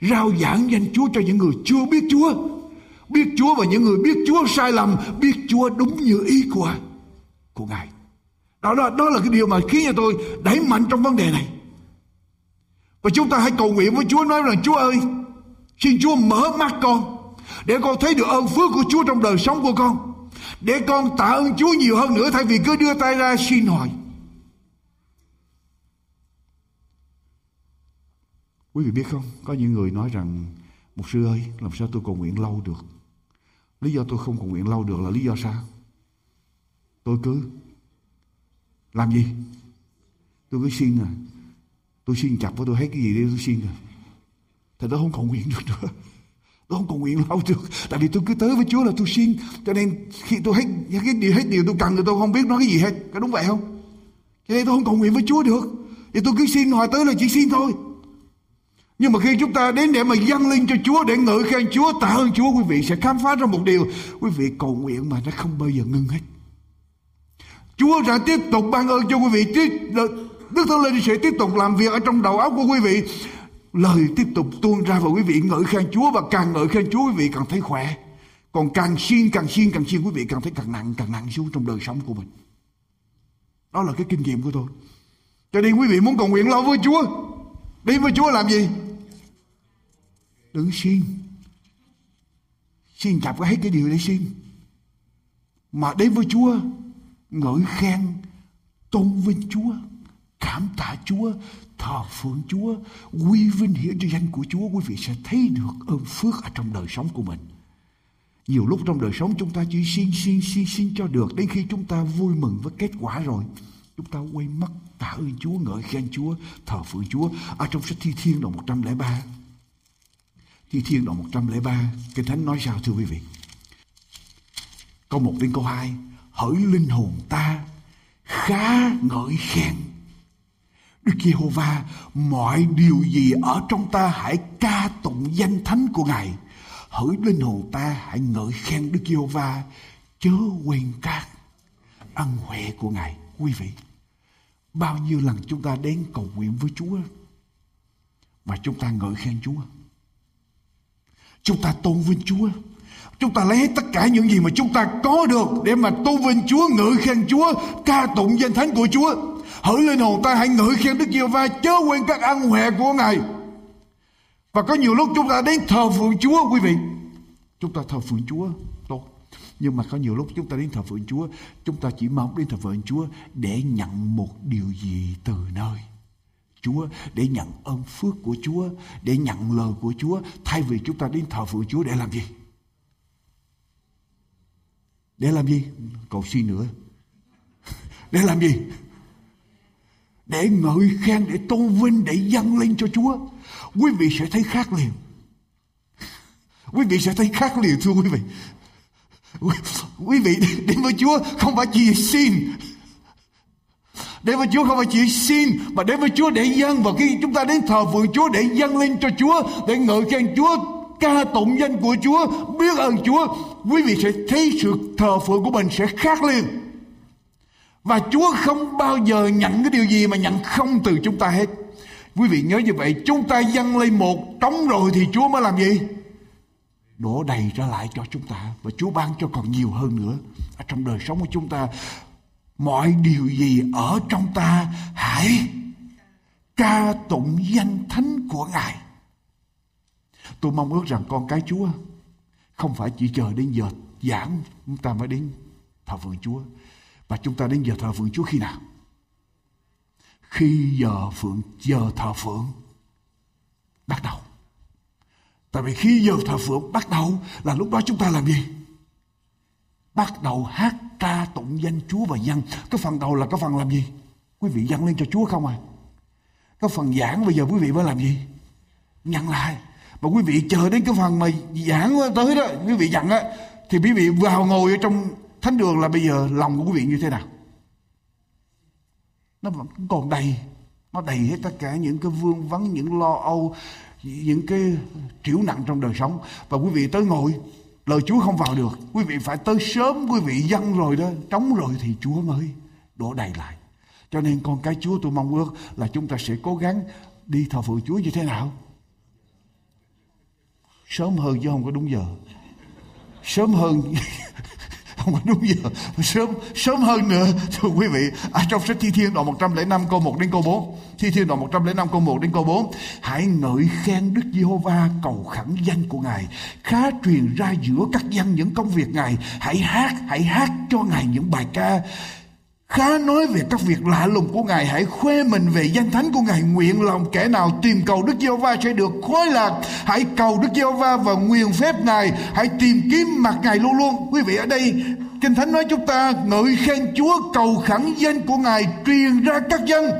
Rao giảng danh Chúa cho những người chưa biết Chúa. Biết Chúa và những người biết Chúa sai lầm, biết Chúa đúng như ý của của Ngài. Đó, đó, đó là cái điều mà khiến cho tôi đẩy mạnh trong vấn đề này. Và chúng ta hãy cầu nguyện với Chúa nói rằng Chúa ơi, xin Chúa mở mắt con để con thấy được ơn phước của Chúa trong đời sống của con để con tạ ơn Chúa nhiều hơn nữa thay vì cứ đưa tay ra xin hỏi. Quý vị biết không, có những người nói rằng Mục sư ơi, làm sao tôi cầu nguyện lâu được? Lý do tôi không cầu nguyện lâu được là lý do sao? Tôi cứ làm gì? Tôi cứ xin à. Tôi xin chặt với tôi hết cái gì đi tôi xin rồi, Thì tôi không cầu nguyện được nữa. Tôi không cầu nguyện lâu được. Tại vì tôi cứ tới với Chúa là tôi xin. Cho nên khi tôi hết cái điều hết điều tôi cần thì tôi không biết nói cái gì hết. Có đúng vậy không? Cho nên tôi không cầu nguyện với Chúa được. Thì tôi cứ xin hỏi tới là chỉ xin thôi. Nhưng mà khi chúng ta đến để mà dâng lên cho Chúa để ngợi khen Chúa, tạ ơn Chúa, quý vị sẽ khám phá ra một điều. Quý vị cầu nguyện mà nó không bao giờ ngưng hết. Chúa sẽ tiếp tục ban ơn cho quý vị. Đức Thánh Linh sẽ tiếp tục làm việc ở trong đầu óc của quý vị lời tiếp tục tuôn ra và quý vị ngợi khen Chúa và càng ngợi khen Chúa, quý vị càng thấy khỏe. Còn càng xiên càng xiên càng xiên quý vị càng thấy càng nặng càng nặng xuống trong đời sống của mình. Đó là cái kinh nghiệm của tôi. Cho nên quý vị muốn cầu nguyện lâu với Chúa. Đi với Chúa làm gì? Đừng xin. Xin chặt có hết cái điều để xin. Mà đến với Chúa, ngợi khen, tôn vinh Chúa cảm tạ Chúa thờ phượng Chúa, quy vinh hiển cho danh của Chúa, quý vị sẽ thấy được ơn phước ở trong đời sống của mình. Nhiều lúc trong đời sống chúng ta chỉ xin xin xin xin cho được đến khi chúng ta vui mừng với kết quả rồi. Chúng ta quay mắt tạ ơn Chúa, ngợi khen Chúa, thờ phượng Chúa. Ở trong sách Thi Thiên đoạn 103, Thi Thiên đoạn 103 Kinh Thánh nói sao thưa quý vị Câu 1 đến câu 2 Hỡi linh hồn ta khá ngợi khen Đức Giê-hô-va, mọi điều gì ở trong ta hãy ca tụng danh thánh của Ngài. Hỡi linh hồn ta, hãy ngợi khen Đức Giê-hô-va, chớ quên các ân huệ của Ngài. Quý vị, bao nhiêu lần chúng ta đến cầu nguyện với Chúa mà chúng ta ngợi khen Chúa? Chúng ta tôn vinh Chúa. Chúng ta lấy tất cả những gì mà chúng ta có được để mà tôn vinh Chúa, ngợi khen Chúa, ca tụng danh thánh của Chúa hỡi linh hồn ta, hãy ngợi khen Đức giê va chớ quên các ân huệ của Ngài. Và có nhiều lúc chúng ta đến thờ phượng Chúa, quý vị. Chúng ta thờ phượng Chúa, tốt. Nhưng mà có nhiều lúc chúng ta đến thờ phượng Chúa, chúng ta chỉ mong đến thờ phượng Chúa để nhận một điều gì từ nơi. Chúa, để nhận ơn phước của Chúa, để nhận lời của Chúa, thay vì chúng ta đến thờ phượng Chúa để làm gì? Để làm gì? Cầu xin nữa. Để làm gì? Để ngợi khen, để tôn vinh, để dâng lên cho Chúa. Quý vị sẽ thấy khác liền. Quý vị sẽ thấy khác liền, thưa quý vị. Quý vị, đến với Chúa không phải chỉ xin. Đến với Chúa không phải chỉ xin, mà đến với Chúa để dâng. Và khi chúng ta đến thờ phượng Chúa để dâng lên cho Chúa, để ngợi khen Chúa, ca tụng danh của Chúa, biết ơn Chúa, quý vị sẽ thấy sự thờ phượng của mình sẽ khác liền và Chúa không bao giờ nhận cái điều gì mà nhận không từ chúng ta hết. Quý vị nhớ như vậy, chúng ta dâng lên một trống rồi thì Chúa mới làm gì? Đổ đầy trở lại cho chúng ta. Và Chúa ban cho còn nhiều hơn nữa. Ở trong đời sống của chúng ta, mọi điều gì ở trong ta, hãy ca tụng danh thánh của Ngài. Tôi mong ước rằng con cái Chúa không phải chỉ chờ đến giờ giảng, chúng ta mới đến thờ phượng Chúa và chúng ta đến giờ thờ phượng Chúa khi nào? Khi giờ phượng giờ thờ phượng bắt đầu. Tại vì khi giờ thờ phượng bắt đầu là lúc đó chúng ta làm gì? Bắt đầu hát ca tụng danh Chúa và dân. Cái phần đầu là cái phần làm gì? Quý vị dâng lên cho Chúa không à? Cái phần giảng bây giờ quý vị mới làm gì? Nhận lại. Mà quý vị chờ đến cái phần mà giảng tới đó, quý vị dặn á, thì quý vị vào ngồi ở trong thánh đường là bây giờ lòng của quý vị như thế nào? Nó vẫn còn đầy. Nó đầy hết tất cả những cái vương vấn, những lo âu, những cái triểu nặng trong đời sống và quý vị tới ngồi lời Chúa không vào được quý vị phải tới sớm quý vị dâng rồi đó trống rồi thì Chúa mới đổ đầy lại cho nên con cái Chúa tôi mong ước là chúng ta sẽ cố gắng đi thờ phượng Chúa như thế nào sớm hơn chứ không có đúng giờ sớm hơn không phải đúng giờ. Sớm sớm hơn nữa, thưa quý vị. Ở trong sách thi thiên đoạn 105 câu 1 đến câu 4 thi thiên đoạn 105 câu 1 đến câu 4 hãy ngợi khen Đức Giê-hô-va cầu khẳng danh của Ngài. Khá truyền ra giữa các dân những công việc Ngài. Hãy hát hãy hát cho Ngài những bài ca. Khá nói về các việc lạ lùng của Ngài, Hãy khoe mình về danh thánh của Ngài. Nguyện lòng kẻ nào tìm cầu Đức giêsu va sẽ được khoái lạc. Hãy cầu Đức giêsu va và nguyện phép Ngài. Hãy tìm kiếm mặt Ngài luôn luôn. Quý vị ở đây, Kinh Thánh nói chúng ta ngợi khen Chúa, cầu khẳng danh của Ngài Truyền ra các dân.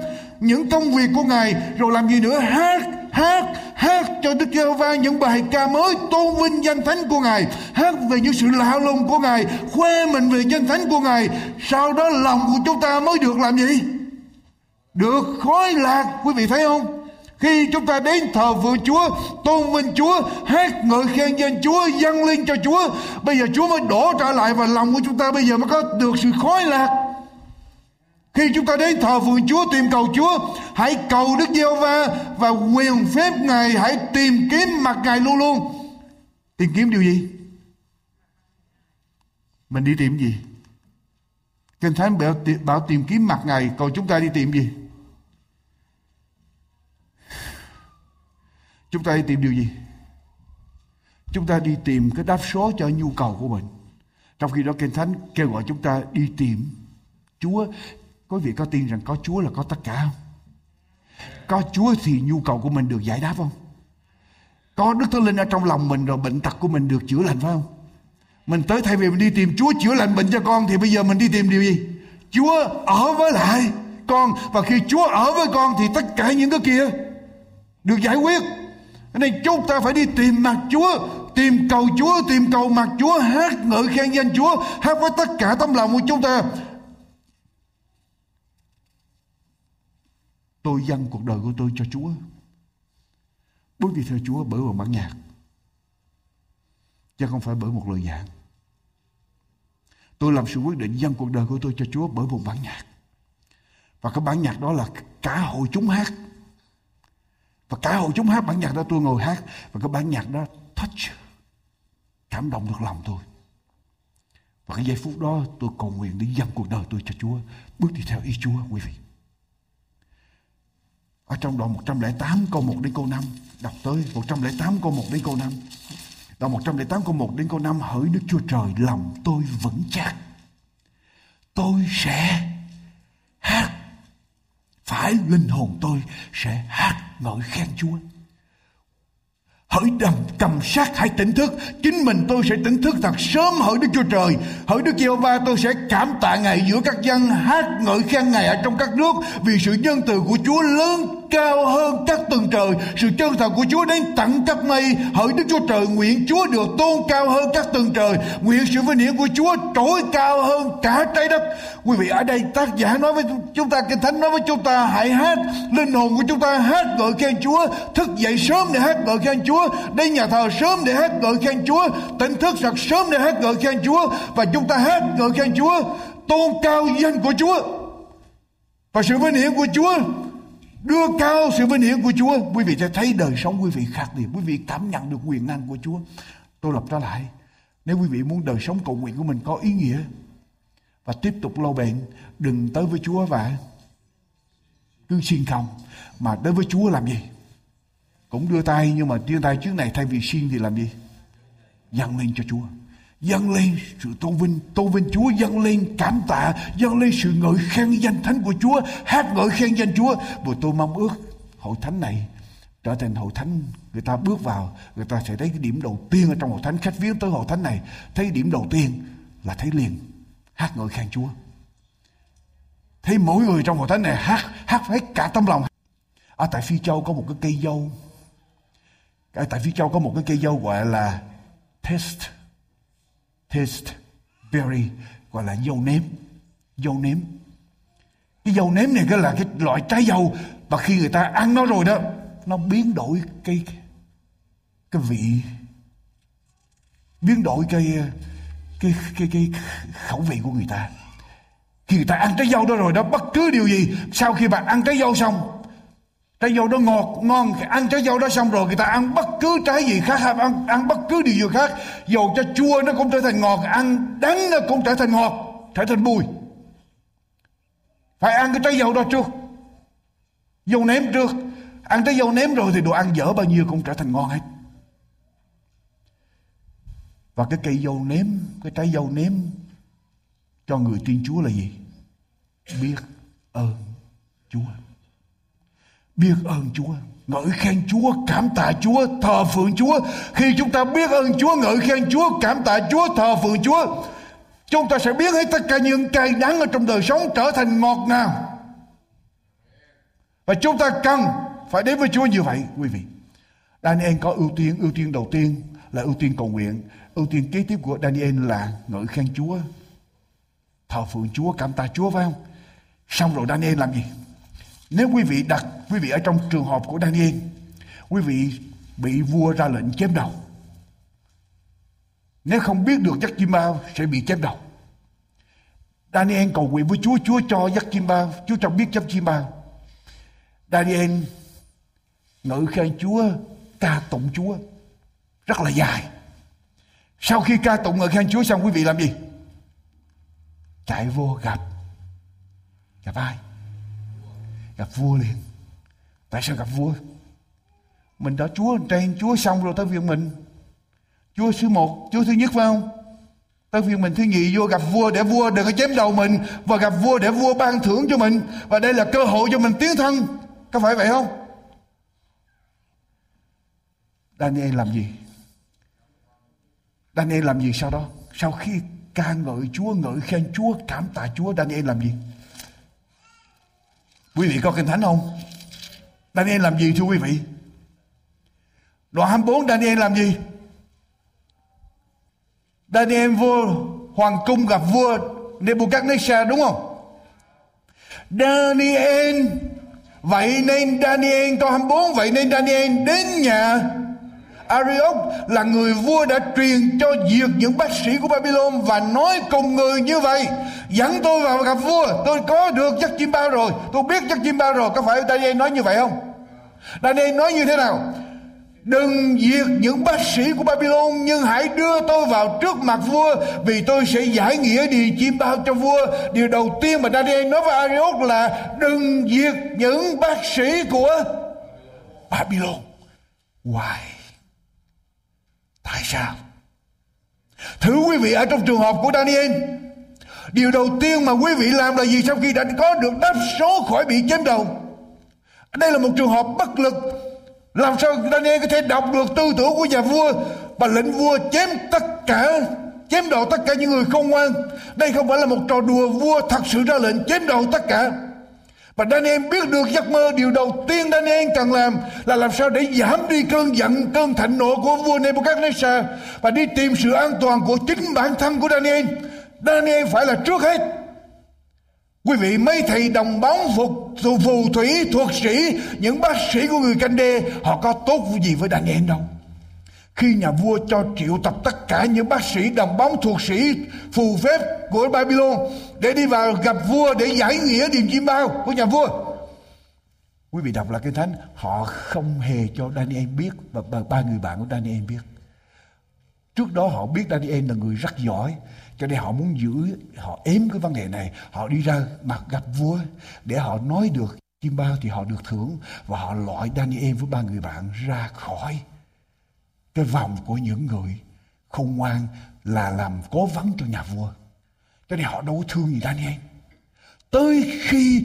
Những công việc của Ngài, Rồi làm gì nữa? Hát hát hát cho Đức Giê-hô-va những bài ca mới tôn vinh danh thánh của Ngài. Hát về những sự lạ lùng của Ngài, khoe mình về danh thánh của Ngài. Sau đó lòng của chúng ta mới được làm gì? Được khói lạc, quý vị thấy không? Khi chúng ta đến thờ vượng Chúa, tôn vinh Chúa, hát ngợi khen danh Chúa, dâng lên cho Chúa, bây giờ Chúa mới đổ trở lại và lòng của chúng ta bây giờ mới có được sự khói lạc khi chúng ta đến thờ phượng Chúa tìm cầu Chúa, hãy cầu Đức Giê-hô-va và quyền phép Ngài hãy tìm kiếm mặt Ngài luôn luôn. Tìm kiếm điều gì? Mình đi tìm gì? Kinh Thánh bảo, bảo tìm kiếm mặt Ngài, còn chúng ta đi tìm gì? Chúng ta đi tìm điều gì? Chúng ta đi tìm cái đáp số cho nhu cầu của mình. Trong khi đó Kinh Thánh kêu gọi chúng ta đi tìm Chúa Quý vị có tin rằng có Chúa là có tất cả không? Có Chúa thì nhu cầu của mình được giải đáp không? Có Đức Thánh Linh ở trong lòng mình rồi bệnh tật của mình được chữa lành phải không? Mình tới thay vì mình đi tìm Chúa chữa lành bệnh cho con thì bây giờ mình đi tìm điều gì? Chúa ở với lại con và khi Chúa ở với con thì tất cả những cái kia được giải quyết nên chúng ta phải đi tìm mặt Chúa, tìm cầu Chúa, tìm cầu mặt Chúa, hát ngợi khen danh Chúa, hát với tất cả tấm lòng của chúng ta tôi dâng cuộc đời của tôi cho Chúa. Bước đi theo Chúa bởi một bản nhạc, chứ không phải bởi một lời giảng. Tôi làm sự quyết định dâng cuộc đời của tôi cho Chúa bởi một bản nhạc. Và cái bản nhạc đó là cả hội chúng hát. Và cả hội chúng hát bản nhạc đó tôi ngồi hát, và cái bản nhạc đó touch, cảm động được lòng tôi. Và cái giây phút đó tôi cầu nguyện để dâng cuộc đời tôi cho Chúa. Bước đi theo ý Chúa, quý vị ở trong đoạn 108 câu 1 đến câu 5 đọc tới 108 câu 1 đến câu 5 đoạn 108 câu 1 đến câu 5 hỡi Đức Chúa Trời, lòng tôi vững chắc. Tôi sẽ hát. Phải linh hồn tôi sẽ hát ngợi khen Chúa. Hỡi đầm cầm sát hãy tỉnh thức. Chính mình tôi sẽ tỉnh thức thật sớm, Hỡi Đức Chúa Trời. Hỡi Đức Chúa va tôi sẽ cảm tạ Ngài giữa các dân, Hát ngợi khen Ngài ở trong các nước Vì sự nhân từ của Chúa lớn cao hơn các tầng trời. Sự chân thật của Chúa đến tận các mây. Hỡi Đức Chúa Trời, nguyện Chúa được tôn cao hơn các tầng trời. Nguyện sự vinh hiển của Chúa trỗi cao hơn cả trái đất. Quý vị, ở đây tác giả nói với chúng ta, kinh thánh nói với chúng ta, hãy hát, linh hồn của chúng ta hát ngợi khen Chúa. Thức dậy sớm để hát ngợi khen Chúa. Đến nhà thờ sớm để hát ngợi khen Chúa. Tỉnh thức thật sớm để hát ngợi khen Chúa. Và chúng ta hát ngợi khen Chúa. Tôn cao danh của Chúa. Và sự vinh hiển của Chúa đưa cao sự vinh hiển của Chúa. Quý vị sẽ thấy đời sống quý vị khác biệt, quý vị cảm nhận được quyền năng của Chúa. Tôi lặp trở lại. Nếu quý vị muốn đời sống cầu nguyện của mình có ý nghĩa và tiếp tục lâu bền đừng tới với Chúa và cứ xin không. Mà đến với Chúa làm gì? Cũng đưa tay nhưng mà đưa tay trước này thay vì xin thì làm gì? Dâng lên cho Chúa dâng lên sự tôn vinh tôn vinh Chúa, dâng lên cảm tạ, dâng lên sự ngợi khen danh thánh của Chúa, hát ngợi khen danh Chúa. Và tôi mong ước hội thánh này trở thành hội thánh người ta bước vào, người ta sẽ thấy cái điểm đầu tiên ở trong hội thánh, khách viếng tới hội thánh này, thấy điểm đầu tiên là thấy liền, hát ngợi khen Chúa. Thấy mỗi người trong hội thánh này hát hát hết cả tâm lòng. Ở tại phi châu có một cái cây dâu. Ở tại phi châu có một cái cây dâu gọi là test taste berry, gọi là dâu nếm dâu nếm. Cái dâu nếm này cái là cái loại trái dâu và khi người ta ăn nó rồi đó, nó biến đổi cái cái vị, biến đổi cái cái cái cái khẩu vị của người ta. Khi người ta ăn trái dâu đó rồi đó, bất cứ điều gì, sau khi bạn ăn trái dâu xong trái dâu đó ngọt, ngon ăn trái dâu đó xong rồi người ta ăn bất cứ trái gì khác, hay ăn ăn bất cứ điều gì khác. Dầu cho chua nó cũng trở thành ngọt, ăn đắng nó cũng trở thành ngọt, trở thành bùi. Phải ăn cái trái dâu đó trước. Dâu nếm trước. Ăn trái dâu nếm rồi thì đồ ăn dở bao nhiêu cũng trở thành ngon hết. Và cái cây dâu nếm, cái trái dâu nếm cho người tin chúa là gì? Biết ơn chúa biết ơn Chúa. Ngợi khen Chúa, cảm tạ Chúa, thờ phượng Chúa. Khi chúng ta biết ơn Chúa, ngợi khen Chúa, cảm tạ Chúa, thờ phượng Chúa, chúng ta sẽ biết hết tất cả những cay đắng ở trong đời sống trở thành ngọt ngào. Và chúng ta cần phải đến với Chúa như vậy, quý vị. Daniel có ưu tiên ưu tiên đầu tiên là ưu tiên cầu nguyện. Ưu tiên kế tiếp của Daniel là ngợi khen Chúa, thờ phượng Chúa, cảm tạ Chúa, phải không? Xong rồi Daniel làm gì? Nếu quý vị đặt quý vị ở trong trường hợp của Daniel, quý vị bị vua ra lệnh chém đầu. Nếu không biết được giấc chim bao sẽ bị chém đầu. Daniel cầu nguyện với Chúa, Chúa cho giấc chim bao, Chúa cho biết giấc chim bao. Daniel ngợi khen Chúa, ca tụng Chúa rất là dài. Sau khi ca tụng ngợi khen Chúa xong quý vị làm gì? Chạy vô gặp gặp ai? Gặp vua liền. Tại sao gặp vua? Mình đã chúa trên chúa xong rồi, tới việc mình. Chúa thứ một, chúa thứ nhất phải không? Tới việc mình thứ nhì vô gặp vua để vua đừng có chém đầu mình, và gặp vua để vua ban thưởng cho mình. Và đây là cơ hội cho mình tiến thân. Có phải vậy không? Daniel làm gì? Daniel làm gì sau đó? Sau khi ca ngợi Chúa, ngợi khen Chúa, cảm tạ Chúa, Daniel làm gì? Quý vị có kinh thánh không? Daniel làm gì thưa quý vị? Đoạn 24 Daniel làm gì? Daniel vua hoàng cung gặp vua Nebuchadnezzar, đúng không? Daniel, Vậy nên Daniel, câu 24 Vậy nên Daniel đến nhà Ariok là người vua đã truyền cho diệt những bác sĩ của Babylon và nói cùng người như vậy. Dẫn tôi vào gặp vua, tôi có được giấc chim bao rồi. Tôi biết giấc chim bao rồi, có phải Daniel nói như vậy không? Daniel nói như thế nào? Đừng diệt những bác sĩ của Babylon, Nhưng hãy đưa tôi vào trước mặt vua, Vì tôi sẽ giải nghĩa điều chim bao cho vua. Điều đầu tiên mà Daniel nói với Arioch là Đừng diệt những bác sĩ của Babylon. Why? Tại sao? Thử quý vị, ở trong trường hợp của Daniel, Điều đầu tiên mà quý vị làm là gì Sau khi đã có được đáp số khỏi bị chém đầu? Đây là một trường hợp bất lực. Làm sao Daniel có thể đọc được tư tưởng của nhà vua và lệnh vua chém tất cả, chém đầu tất cả những người không ngoan? Đây không phải là một trò đùa vua thật sự ra lệnh chém đầu tất cả và Daniel biết được giấc mơ Điều đầu tiên Daniel cần làm Là làm sao để giảm đi cơn giận, Cơn thạnh nộ của vua Nebuchadnezzar Và đi tìm sự an toàn của chính bản thân của Daniel Daniel phải là trước hết Quý vị, mấy thầy đồng bóng phục phù thủy thuộc sĩ, những bác sĩ của người canh đê, họ có tốt gì với Daniel đâu. Khi nhà vua cho triệu tập tất cả những bác sĩ đồng bóng thuộc sĩ phù phép của Babylon để đi vào gặp vua để giải nghĩa điềm chim bao của nhà vua. Quý vị đọc là kinh thánh, họ không hề cho Daniel biết và ba người bạn của Daniel biết. Trước đó họ biết Daniel là người rất giỏi, cho nên họ muốn giữ, họ ếm cái vấn đề này họ đi ra mặt gặp vua để họ nói được chim bao thì họ được thưởng và họ loại Daniel với ba người bạn ra khỏi cái vòng của những người không ngoan là làm cố vấn cho nhà vua. Cho nên họ đâu có thương gì Daniel. Tới khi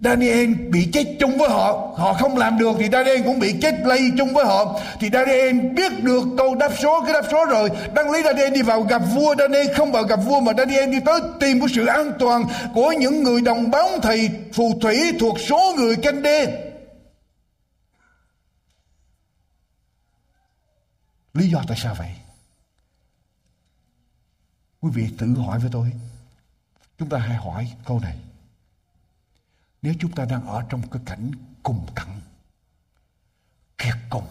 Daniel bị chết chung với họ Họ không làm được thì Daniel cũng bị chết lây chung với họ. Thì Daniel biết được câu đáp số, Cái đáp số rồi. Đăng lý Daniel đi vào gặp vua, Daniel không vào gặp vua Mà Daniel đi tới tìm cái sự an toàn Của những người đồng bóng thầy phù thủy Thuộc số người canh đê Lý do tại sao vậy? Quý vị tự hỏi với tôi. Chúng ta hãy hỏi câu này. Nếu chúng ta đang ở trong cái cảnh cùng cảnh kiệt cùng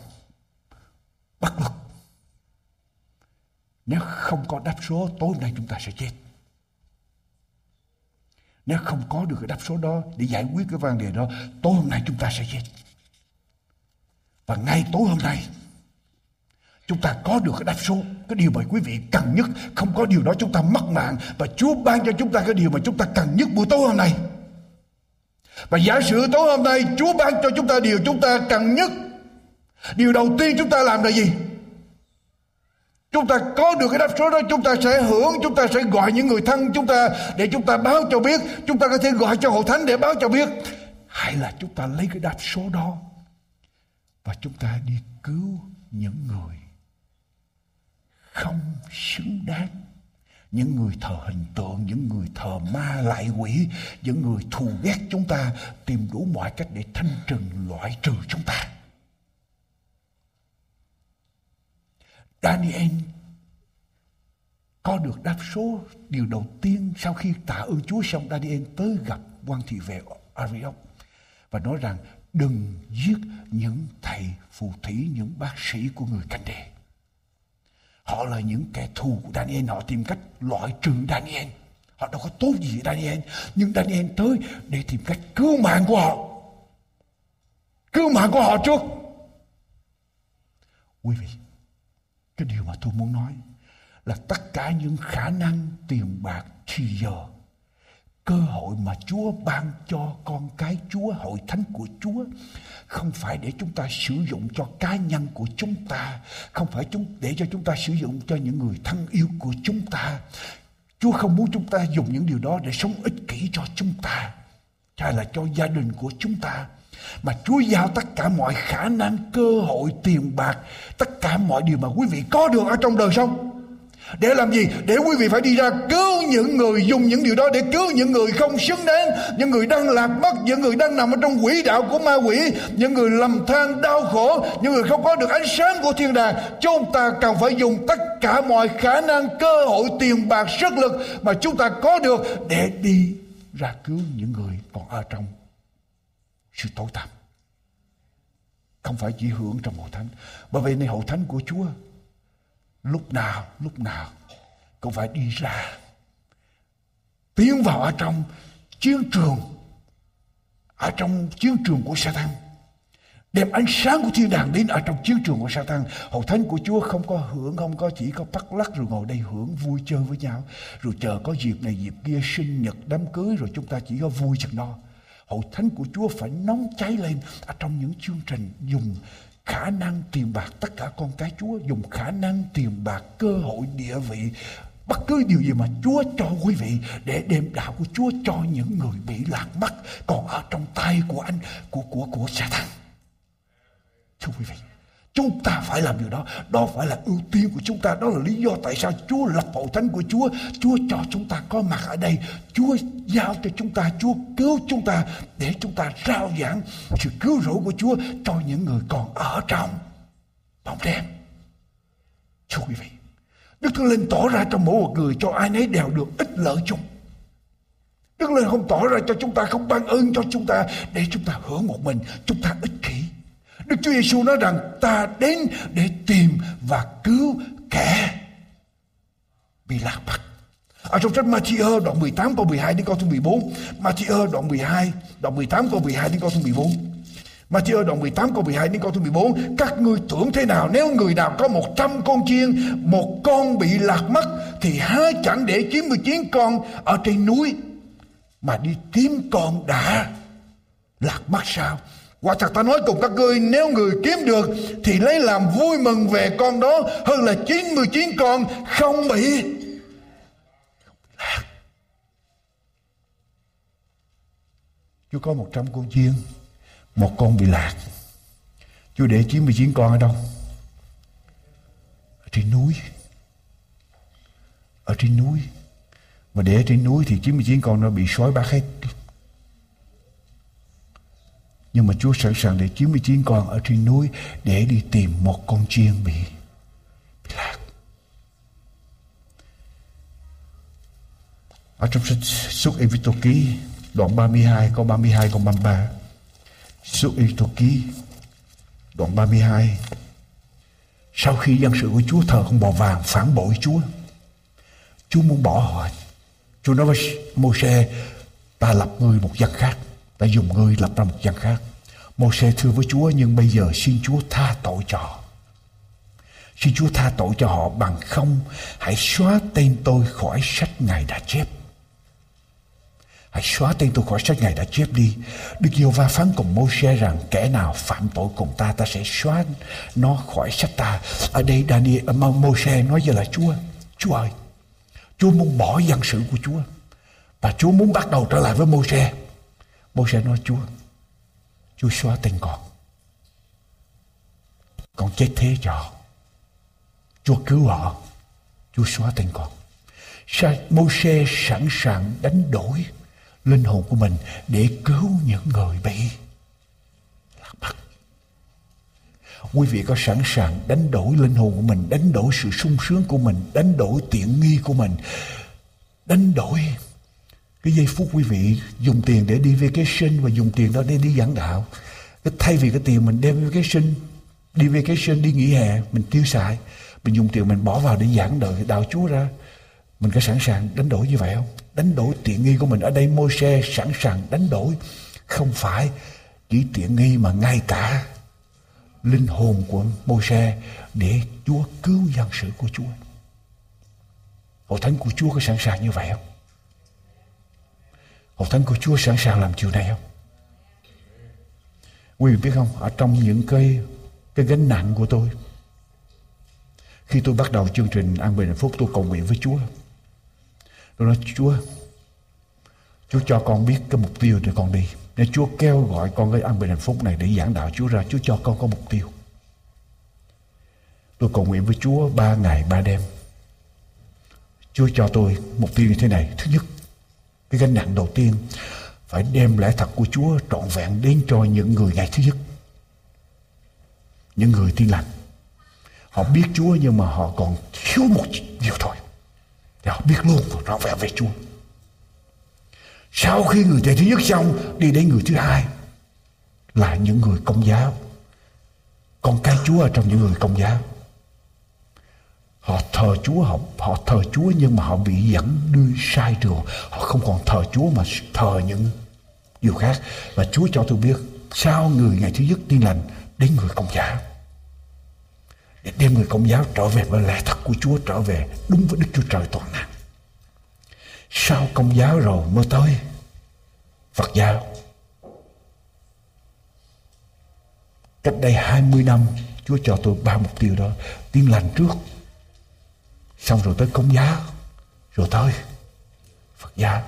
bất lực, nếu không có đáp số, tối nay chúng ta sẽ chết. Nếu không có được cái đáp số đó để giải quyết cái vấn đề đó, tối hôm nay chúng ta sẽ chết. Và ngay tối hôm nay chúng ta có được cái đáp số cái điều mà quý vị cần nhất không có điều đó chúng ta mất mạng và Chúa ban cho chúng ta cái điều mà chúng ta cần nhất buổi tối hôm nay và giả sử tối hôm nay Chúa ban cho chúng ta điều chúng ta cần nhất. Điều đầu tiên chúng ta làm là gì? Chúng ta có được cái đáp số đó chúng ta sẽ hưởng, chúng ta sẽ gọi những người thân chúng ta để chúng ta báo cho biết. Chúng ta có thể gọi cho hội thánh để báo cho biết. Hay là chúng ta lấy cái đáp số đó và chúng ta đi cứu những người không xứng đáng. Những người thờ hình tượng, những người thờ ma lại quỷ, những người thù ghét chúng ta tìm đủ mọi cách để thanh trừng loại trừ chúng ta. Daniel có được đáp số điều đầu tiên sau khi tạ ơn Chúa xong, Daniel tới gặp quan thị vệ Arioch và nói rằng, đừng giết những thầy phù thủy, những bác sĩ của người canh đề Họ là những kẻ thù của Daniel. Họ tìm cách loại trừ Daniel. Họ đâu có tốt gì với Daniel. Nhưng Daniel tới để tìm cách cứu mạng của họ. Cứu mạng của họ trước. Quý vị, cái điều mà tôi muốn nói là tất cả những khả năng tiền bạc thì giờ cơ hội mà Chúa ban cho con cái Chúa, hội thánh của Chúa không phải để chúng ta sử dụng cho cá nhân của chúng ta, không phải chúng để cho chúng ta sử dụng cho những người thân yêu của chúng ta. Chúa không muốn chúng ta dùng những điều đó để sống ích kỷ cho chúng ta, hay là cho gia đình của chúng ta. Mà Chúa giao tất cả mọi khả năng, cơ hội, tiền bạc, tất cả mọi điều mà quý vị có được ở trong đời sống để làm gì? Để quý vị phải đi ra cứu những người dùng những điều đó, để cứu những người không xứng đáng, những người đang lạc mất, những người đang nằm ở trong quỹ đạo của ma quỷ, những người lầm than đau khổ, những người không có được ánh sáng của thiên đàng. Chúng ta cần phải dùng tất cả mọi khả năng, cơ hội, tiền bạc, sức lực mà chúng ta có được để đi ra cứu những người còn ở trong sự tối tăm. Không phải chỉ hưởng trong hội thánh, bởi vì này hội thánh của chúa lúc nào lúc nào cũng phải đi ra. Tiến vào ở trong chiến trường, ở trong chiến trường của Satan đem ánh sáng của thiên đàng đến ở trong chiến trường của Satan hậu thánh của Chúa không có hưởng, không có chỉ có bắt lắc rồi ngồi đây hưởng vui chơi với nhau. Rồi chờ có dịp này, dịp kia, sinh nhật đám cưới, rồi chúng ta chỉ có vui chừng đó. Hậu thánh của Chúa phải nóng cháy lên ở trong những chương trình dùng khả năng tiền bạc tất cả con cái Chúa dùng khả năng tiền bạc cơ hội địa vị bất cứ điều gì mà Chúa cho quý vị để đem đạo của Chúa cho những người bị lạc mất còn ở trong tay của anh của của của Satan. Thưa quý vị, Chúng ta phải làm điều đó. Đó phải là ưu tiên của chúng ta. Đó là lý do tại sao Chúa lập hội thánh của Chúa. Chúa cho chúng ta có mặt ở đây. Chúa giao cho chúng ta. Chúa cứu chúng ta để chúng ta rao giảng sự cứu rỗi của Chúa cho những người còn ở trong bóng đêm. Thưa quý vị, Đức Thánh Linh tỏ ra trong mỗi một người cho ai nấy đều được ích lợi chung. Đức Linh không tỏ ra cho chúng ta, không ban ơn cho chúng ta để chúng ta hưởng một mình, chúng ta ích kỷ. Đức Chúa Giêsu nói rằng ta đến để tìm và cứu kẻ bị lạc mất. Ở trong sách Matthew đoạn 18 câu 12 đến câu thứ 14. Matthew đoạn 12, đoạn 18 câu 12 đến câu thứ 14. Matthew đoạn 18 câu 12 đến câu thứ 14 Các ngươi tưởng thế nào nếu người nào có 100 con chiên Một con bị lạc mất Thì há chẳng để 99 con ở trên núi Mà đi kiếm con đã lạc mất sao Quả thật ta nói cùng các ngươi, nếu người kiếm được thì lấy làm vui mừng về con đó hơn là 99 con không bị. Chúa có 100 con chiên, Một con bị lạc. Chúa để 99 con ở đâu? Ở trên núi. Ở trên núi. Mà để ở trên núi thì 99 con nó bị sói bắt hết nhưng mà Chúa sẵn sàng để 99 con ở trên núi để đi tìm một con chiên bị, bị lạc. Ở trong sách Xuất Ê Tô Ký đoạn 32 câu 32 câu 33 Xuất Ê Tô Ký đoạn 32 Sau khi dân sự của Chúa thờ con bò vàng phản bội Chúa Chúa muốn bỏ họ. Chúa nói với Mô-xe Ta lập ngươi một dân khác ta dùng ngươi lập ra một dân khác. Mô-xe thưa với Chúa nhưng bây giờ xin Chúa tha tội cho họ. Xin Chúa tha tội cho họ bằng không hãy xóa tên tôi khỏi sách Ngài đã chép. Hãy xóa tên tôi khỏi sách Ngài đã chép đi. Đức Giêsu va phán cùng Mô-xe rằng kẻ nào phạm tội cùng ta ta sẽ xóa nó khỏi sách ta. Ở đây Daniel ờ, Mô-xe nói với là Chúa, Chúa ơi, Chúa muốn bỏ dân sự của Chúa và Chúa muốn bắt đầu trở lại với Mô-xe Bố sẽ nói Chúa Chúa xóa tên con. Con chết thế cho Chúa cứu họ. Chúa xóa tên con. Mô-xe sẵn sàng đánh đổi linh hồn của mình để cứu những người bị lạc mất. Quý vị có sẵn sàng đánh đổi linh hồn của mình, đánh đổi sự sung sướng của mình, đánh đổi tiện nghi của mình, đánh đổi cái giây phút quý vị dùng tiền để đi vacation và dùng tiền đó để đi giảng đạo. Cái thay vì cái tiền mình đem vacation, đi vacation, đi nghỉ hè, mình tiêu xài, mình dùng tiền mình bỏ vào để giảng đời đạo Chúa ra, mình có sẵn sàng đánh đổi như vậy không? Đánh đổi tiện nghi của mình ở đây môi xe sẵn sàng đánh đổi. Không phải chỉ tiện nghi mà ngay cả linh hồn của môi xe để Chúa cứu dân sự của Chúa. Hội thánh của Chúa có sẵn sàng như vậy không? Hội thánh của Chúa sẵn sàng làm điều này không? Quý vị biết không? Ở trong những cái cái gánh nặng của tôi khi tôi bắt đầu chương trình An Bình Hạnh Phúc tôi cầu nguyện với Chúa. Tôi nói Chúa Chúa cho con biết cái mục tiêu để con đi. Nếu Chúa kêu gọi con cái An Bình Hạnh Phúc này để giảng đạo Chúa ra, Chúa cho con có mục tiêu. Tôi cầu nguyện với Chúa ba ngày ba đêm. Chúa cho tôi mục tiêu như thế này. Thứ nhất, cái gánh nặng đầu tiên, phải đem lẽ thật của Chúa trọn vẹn đến cho những người ngày thứ nhất. Những người tin lành. Họ biết Chúa nhưng mà họ còn thiếu một điều thôi. thì họ biết luôn và vẹn về Chúa. Sau khi người thầy thứ nhất xong, đi đến người thứ hai, là những người công giáo. Con cái Chúa ở trong những người công giáo. Họ thờ Chúa, họ, họ thờ Chúa nhưng mà họ bị dẫn đưa sai đường. Họ không còn thờ Chúa mà thờ những điều khác. Và Chúa cho tôi biết sao người ngày thứ nhất tin lành đến người công giáo. Để đem người công giáo trở về với lẽ thật của Chúa trở về đúng với Đức Chúa Trời toàn năng. Sau công giáo rồi mới tới Phật giáo. Cách đây 20 năm Chúa cho tôi ba mục tiêu đó tin lành trước Xong rồi tới công giáo. Rồi tới Phật giáo.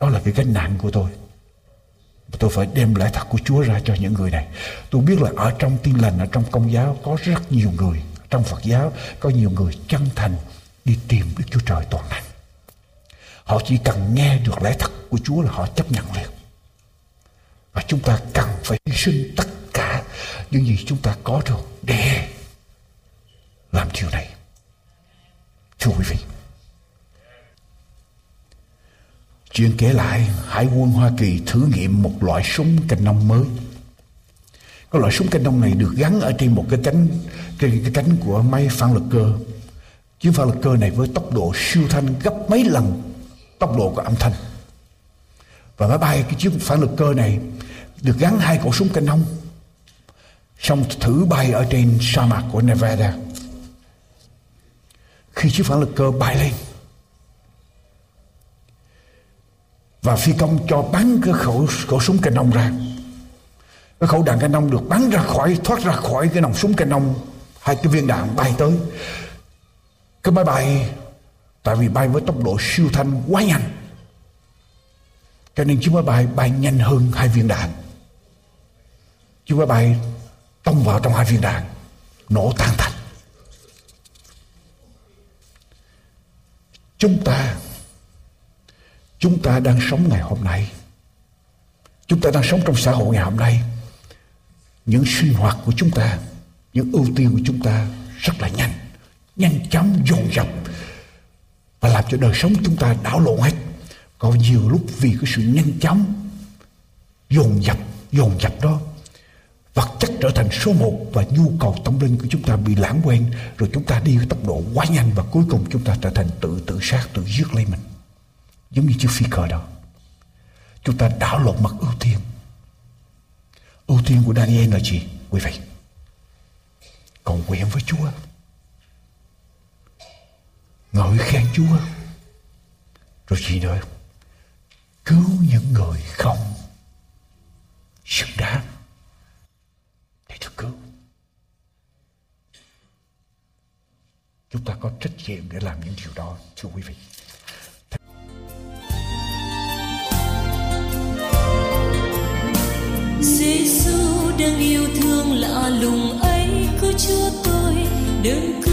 Đó là cái gánh nặng của tôi. Tôi phải đem lẽ thật của Chúa ra cho những người này. Tôi biết là ở trong tin lành, Ở trong công giáo có rất nhiều người. Trong Phật giáo có nhiều người chân thành Đi tìm Đức Chúa Trời toàn năng. Họ chỉ cần nghe được lẽ thật của Chúa là họ chấp nhận liền. Và chúng ta cần phải hy sinh tất cả những gì chúng ta có được để làm điều này Thưa quý vị, chuyện kể lại, Hải quân Hoa Kỳ thử nghiệm một loại súng canh nông mới. Cái loại súng canh nông này được gắn ở trên một cái cánh, trên cái cánh của máy phản lực cơ. Chiếc phản lực cơ này với tốc độ siêu thanh gấp mấy lần tốc độ của âm thanh. Và máy bay cái chiếc phản lực cơ này được gắn hai khẩu súng canh nông, xong thử bay ở trên sa mạc của Nevada khi chiếc phản lực cơ bay lên và phi công cho bắn cái khẩu khẩu súng canon ra. Cái khẩu đạn canon được bắn ra khỏi, thoát ra khỏi cái nòng súng canon hai cái viên đạn bay tới. Cái máy bay, tại vì bay với tốc độ siêu thanh quá nhanh. Cho nên chiếc máy bay bay nhanh hơn hai viên đạn. Chiếc máy bay tông vào trong hai viên đạn, nổ tan thành. Chúng ta chúng ta đang sống ngày hôm nay. Chúng ta đang sống trong xã hội ngày hôm nay. Những sinh hoạt của chúng ta, những ưu tiên của chúng ta rất là nhanh nhanh chóng, dồn dập và làm cho đời sống chúng ta đảo lộn hết. Có nhiều lúc vì cái sự nhanh chóng, dồn dập dồn dập đó, vật chất trở thành số một và nhu cầu tâm linh của chúng ta bị lãng quên, rồi chúng ta đi với tốc độ quá nhanh và cuối cùng chúng ta trở thành tự tự sát, tự giết lấy mình giống như chiếc phi cơ đó chúng ta đảo lộn mặt ưu tiên. Ưu tiên của Daniel là gì, quý vị? Còn nguyện với Chúa. Ngợi khen Chúa. Rồi gì nữa? Cứu những người không xứng đáng. Để được cứu. Chúng ta có trách nhiệm để làm những điều đó, thưa quý vị. Lùng ấy cứ chúa tôi đừng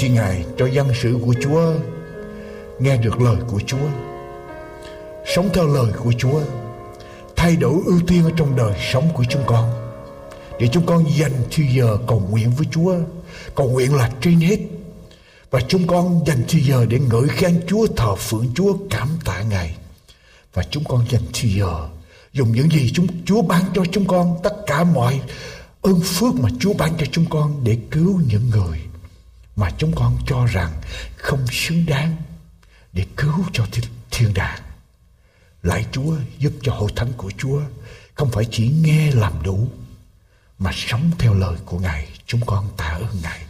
xin Ngài cho dân sự của Chúa nghe được lời của Chúa, sống theo lời của Chúa, thay đổi ưu tiên ở trong đời sống của chúng con. Để chúng con dành thời giờ cầu nguyện với Chúa, cầu nguyện là trên hết. Và chúng con dành thời giờ để ngợi khen Chúa, thờ phượng Chúa, cảm tạ Ngài. Và chúng con dành thời giờ dùng những gì chúng Chúa ban cho chúng con, tất cả mọi ơn phước mà Chúa ban cho chúng con để cứu những người mà chúng con cho rằng không xứng đáng để cứu cho thiên, thiên đàng. Lạy Chúa giúp cho hội thánh của Chúa không phải chỉ nghe làm đủ mà sống theo lời của Ngài. Chúng con tạ ơn Ngài.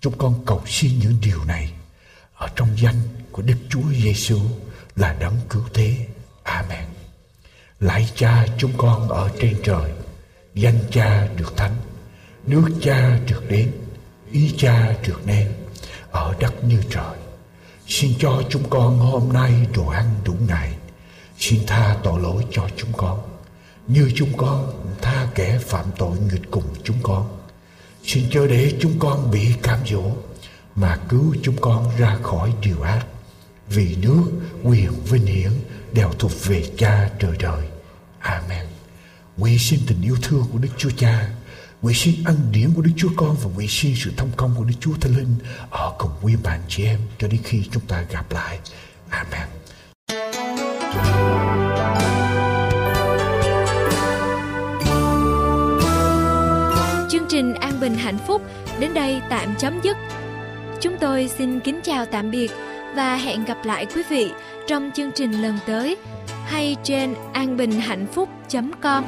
Chúng con cầu xin những điều này ở trong danh của Đức Chúa Giêsu là đấng cứu thế. Amen. Lạy Cha chúng con ở trên trời, danh Cha được thánh, nước Cha được đến, ý Cha trượt nên ở đất như trời. Xin cho chúng con hôm nay đồ ăn đủ ngày. Xin tha tội lỗi cho chúng con, như chúng con tha kẻ phạm tội nghịch cùng chúng con. Xin cho để chúng con bị cám dỗ, mà cứu chúng con ra khỏi điều ác. Vì nước, quyền, vinh hiển đều thuộc về Cha trời đời. Amen. Nguyện xin tình yêu thương của Đức Chúa Cha, nguyện xin ăn điển của Đức Chúa Con và nguyện xin sự thông công của Đức Chúa Thánh Linh ở cùng quý bạn chị em cho đến khi chúng ta gặp lại. Amen. Chương trình An Bình Hạnh Phúc đến đây tạm chấm dứt. Chúng tôi xin kính chào tạm biệt và hẹn gặp lại quý vị trong chương trình lần tới hay trên anbinhhạnhphúc.com.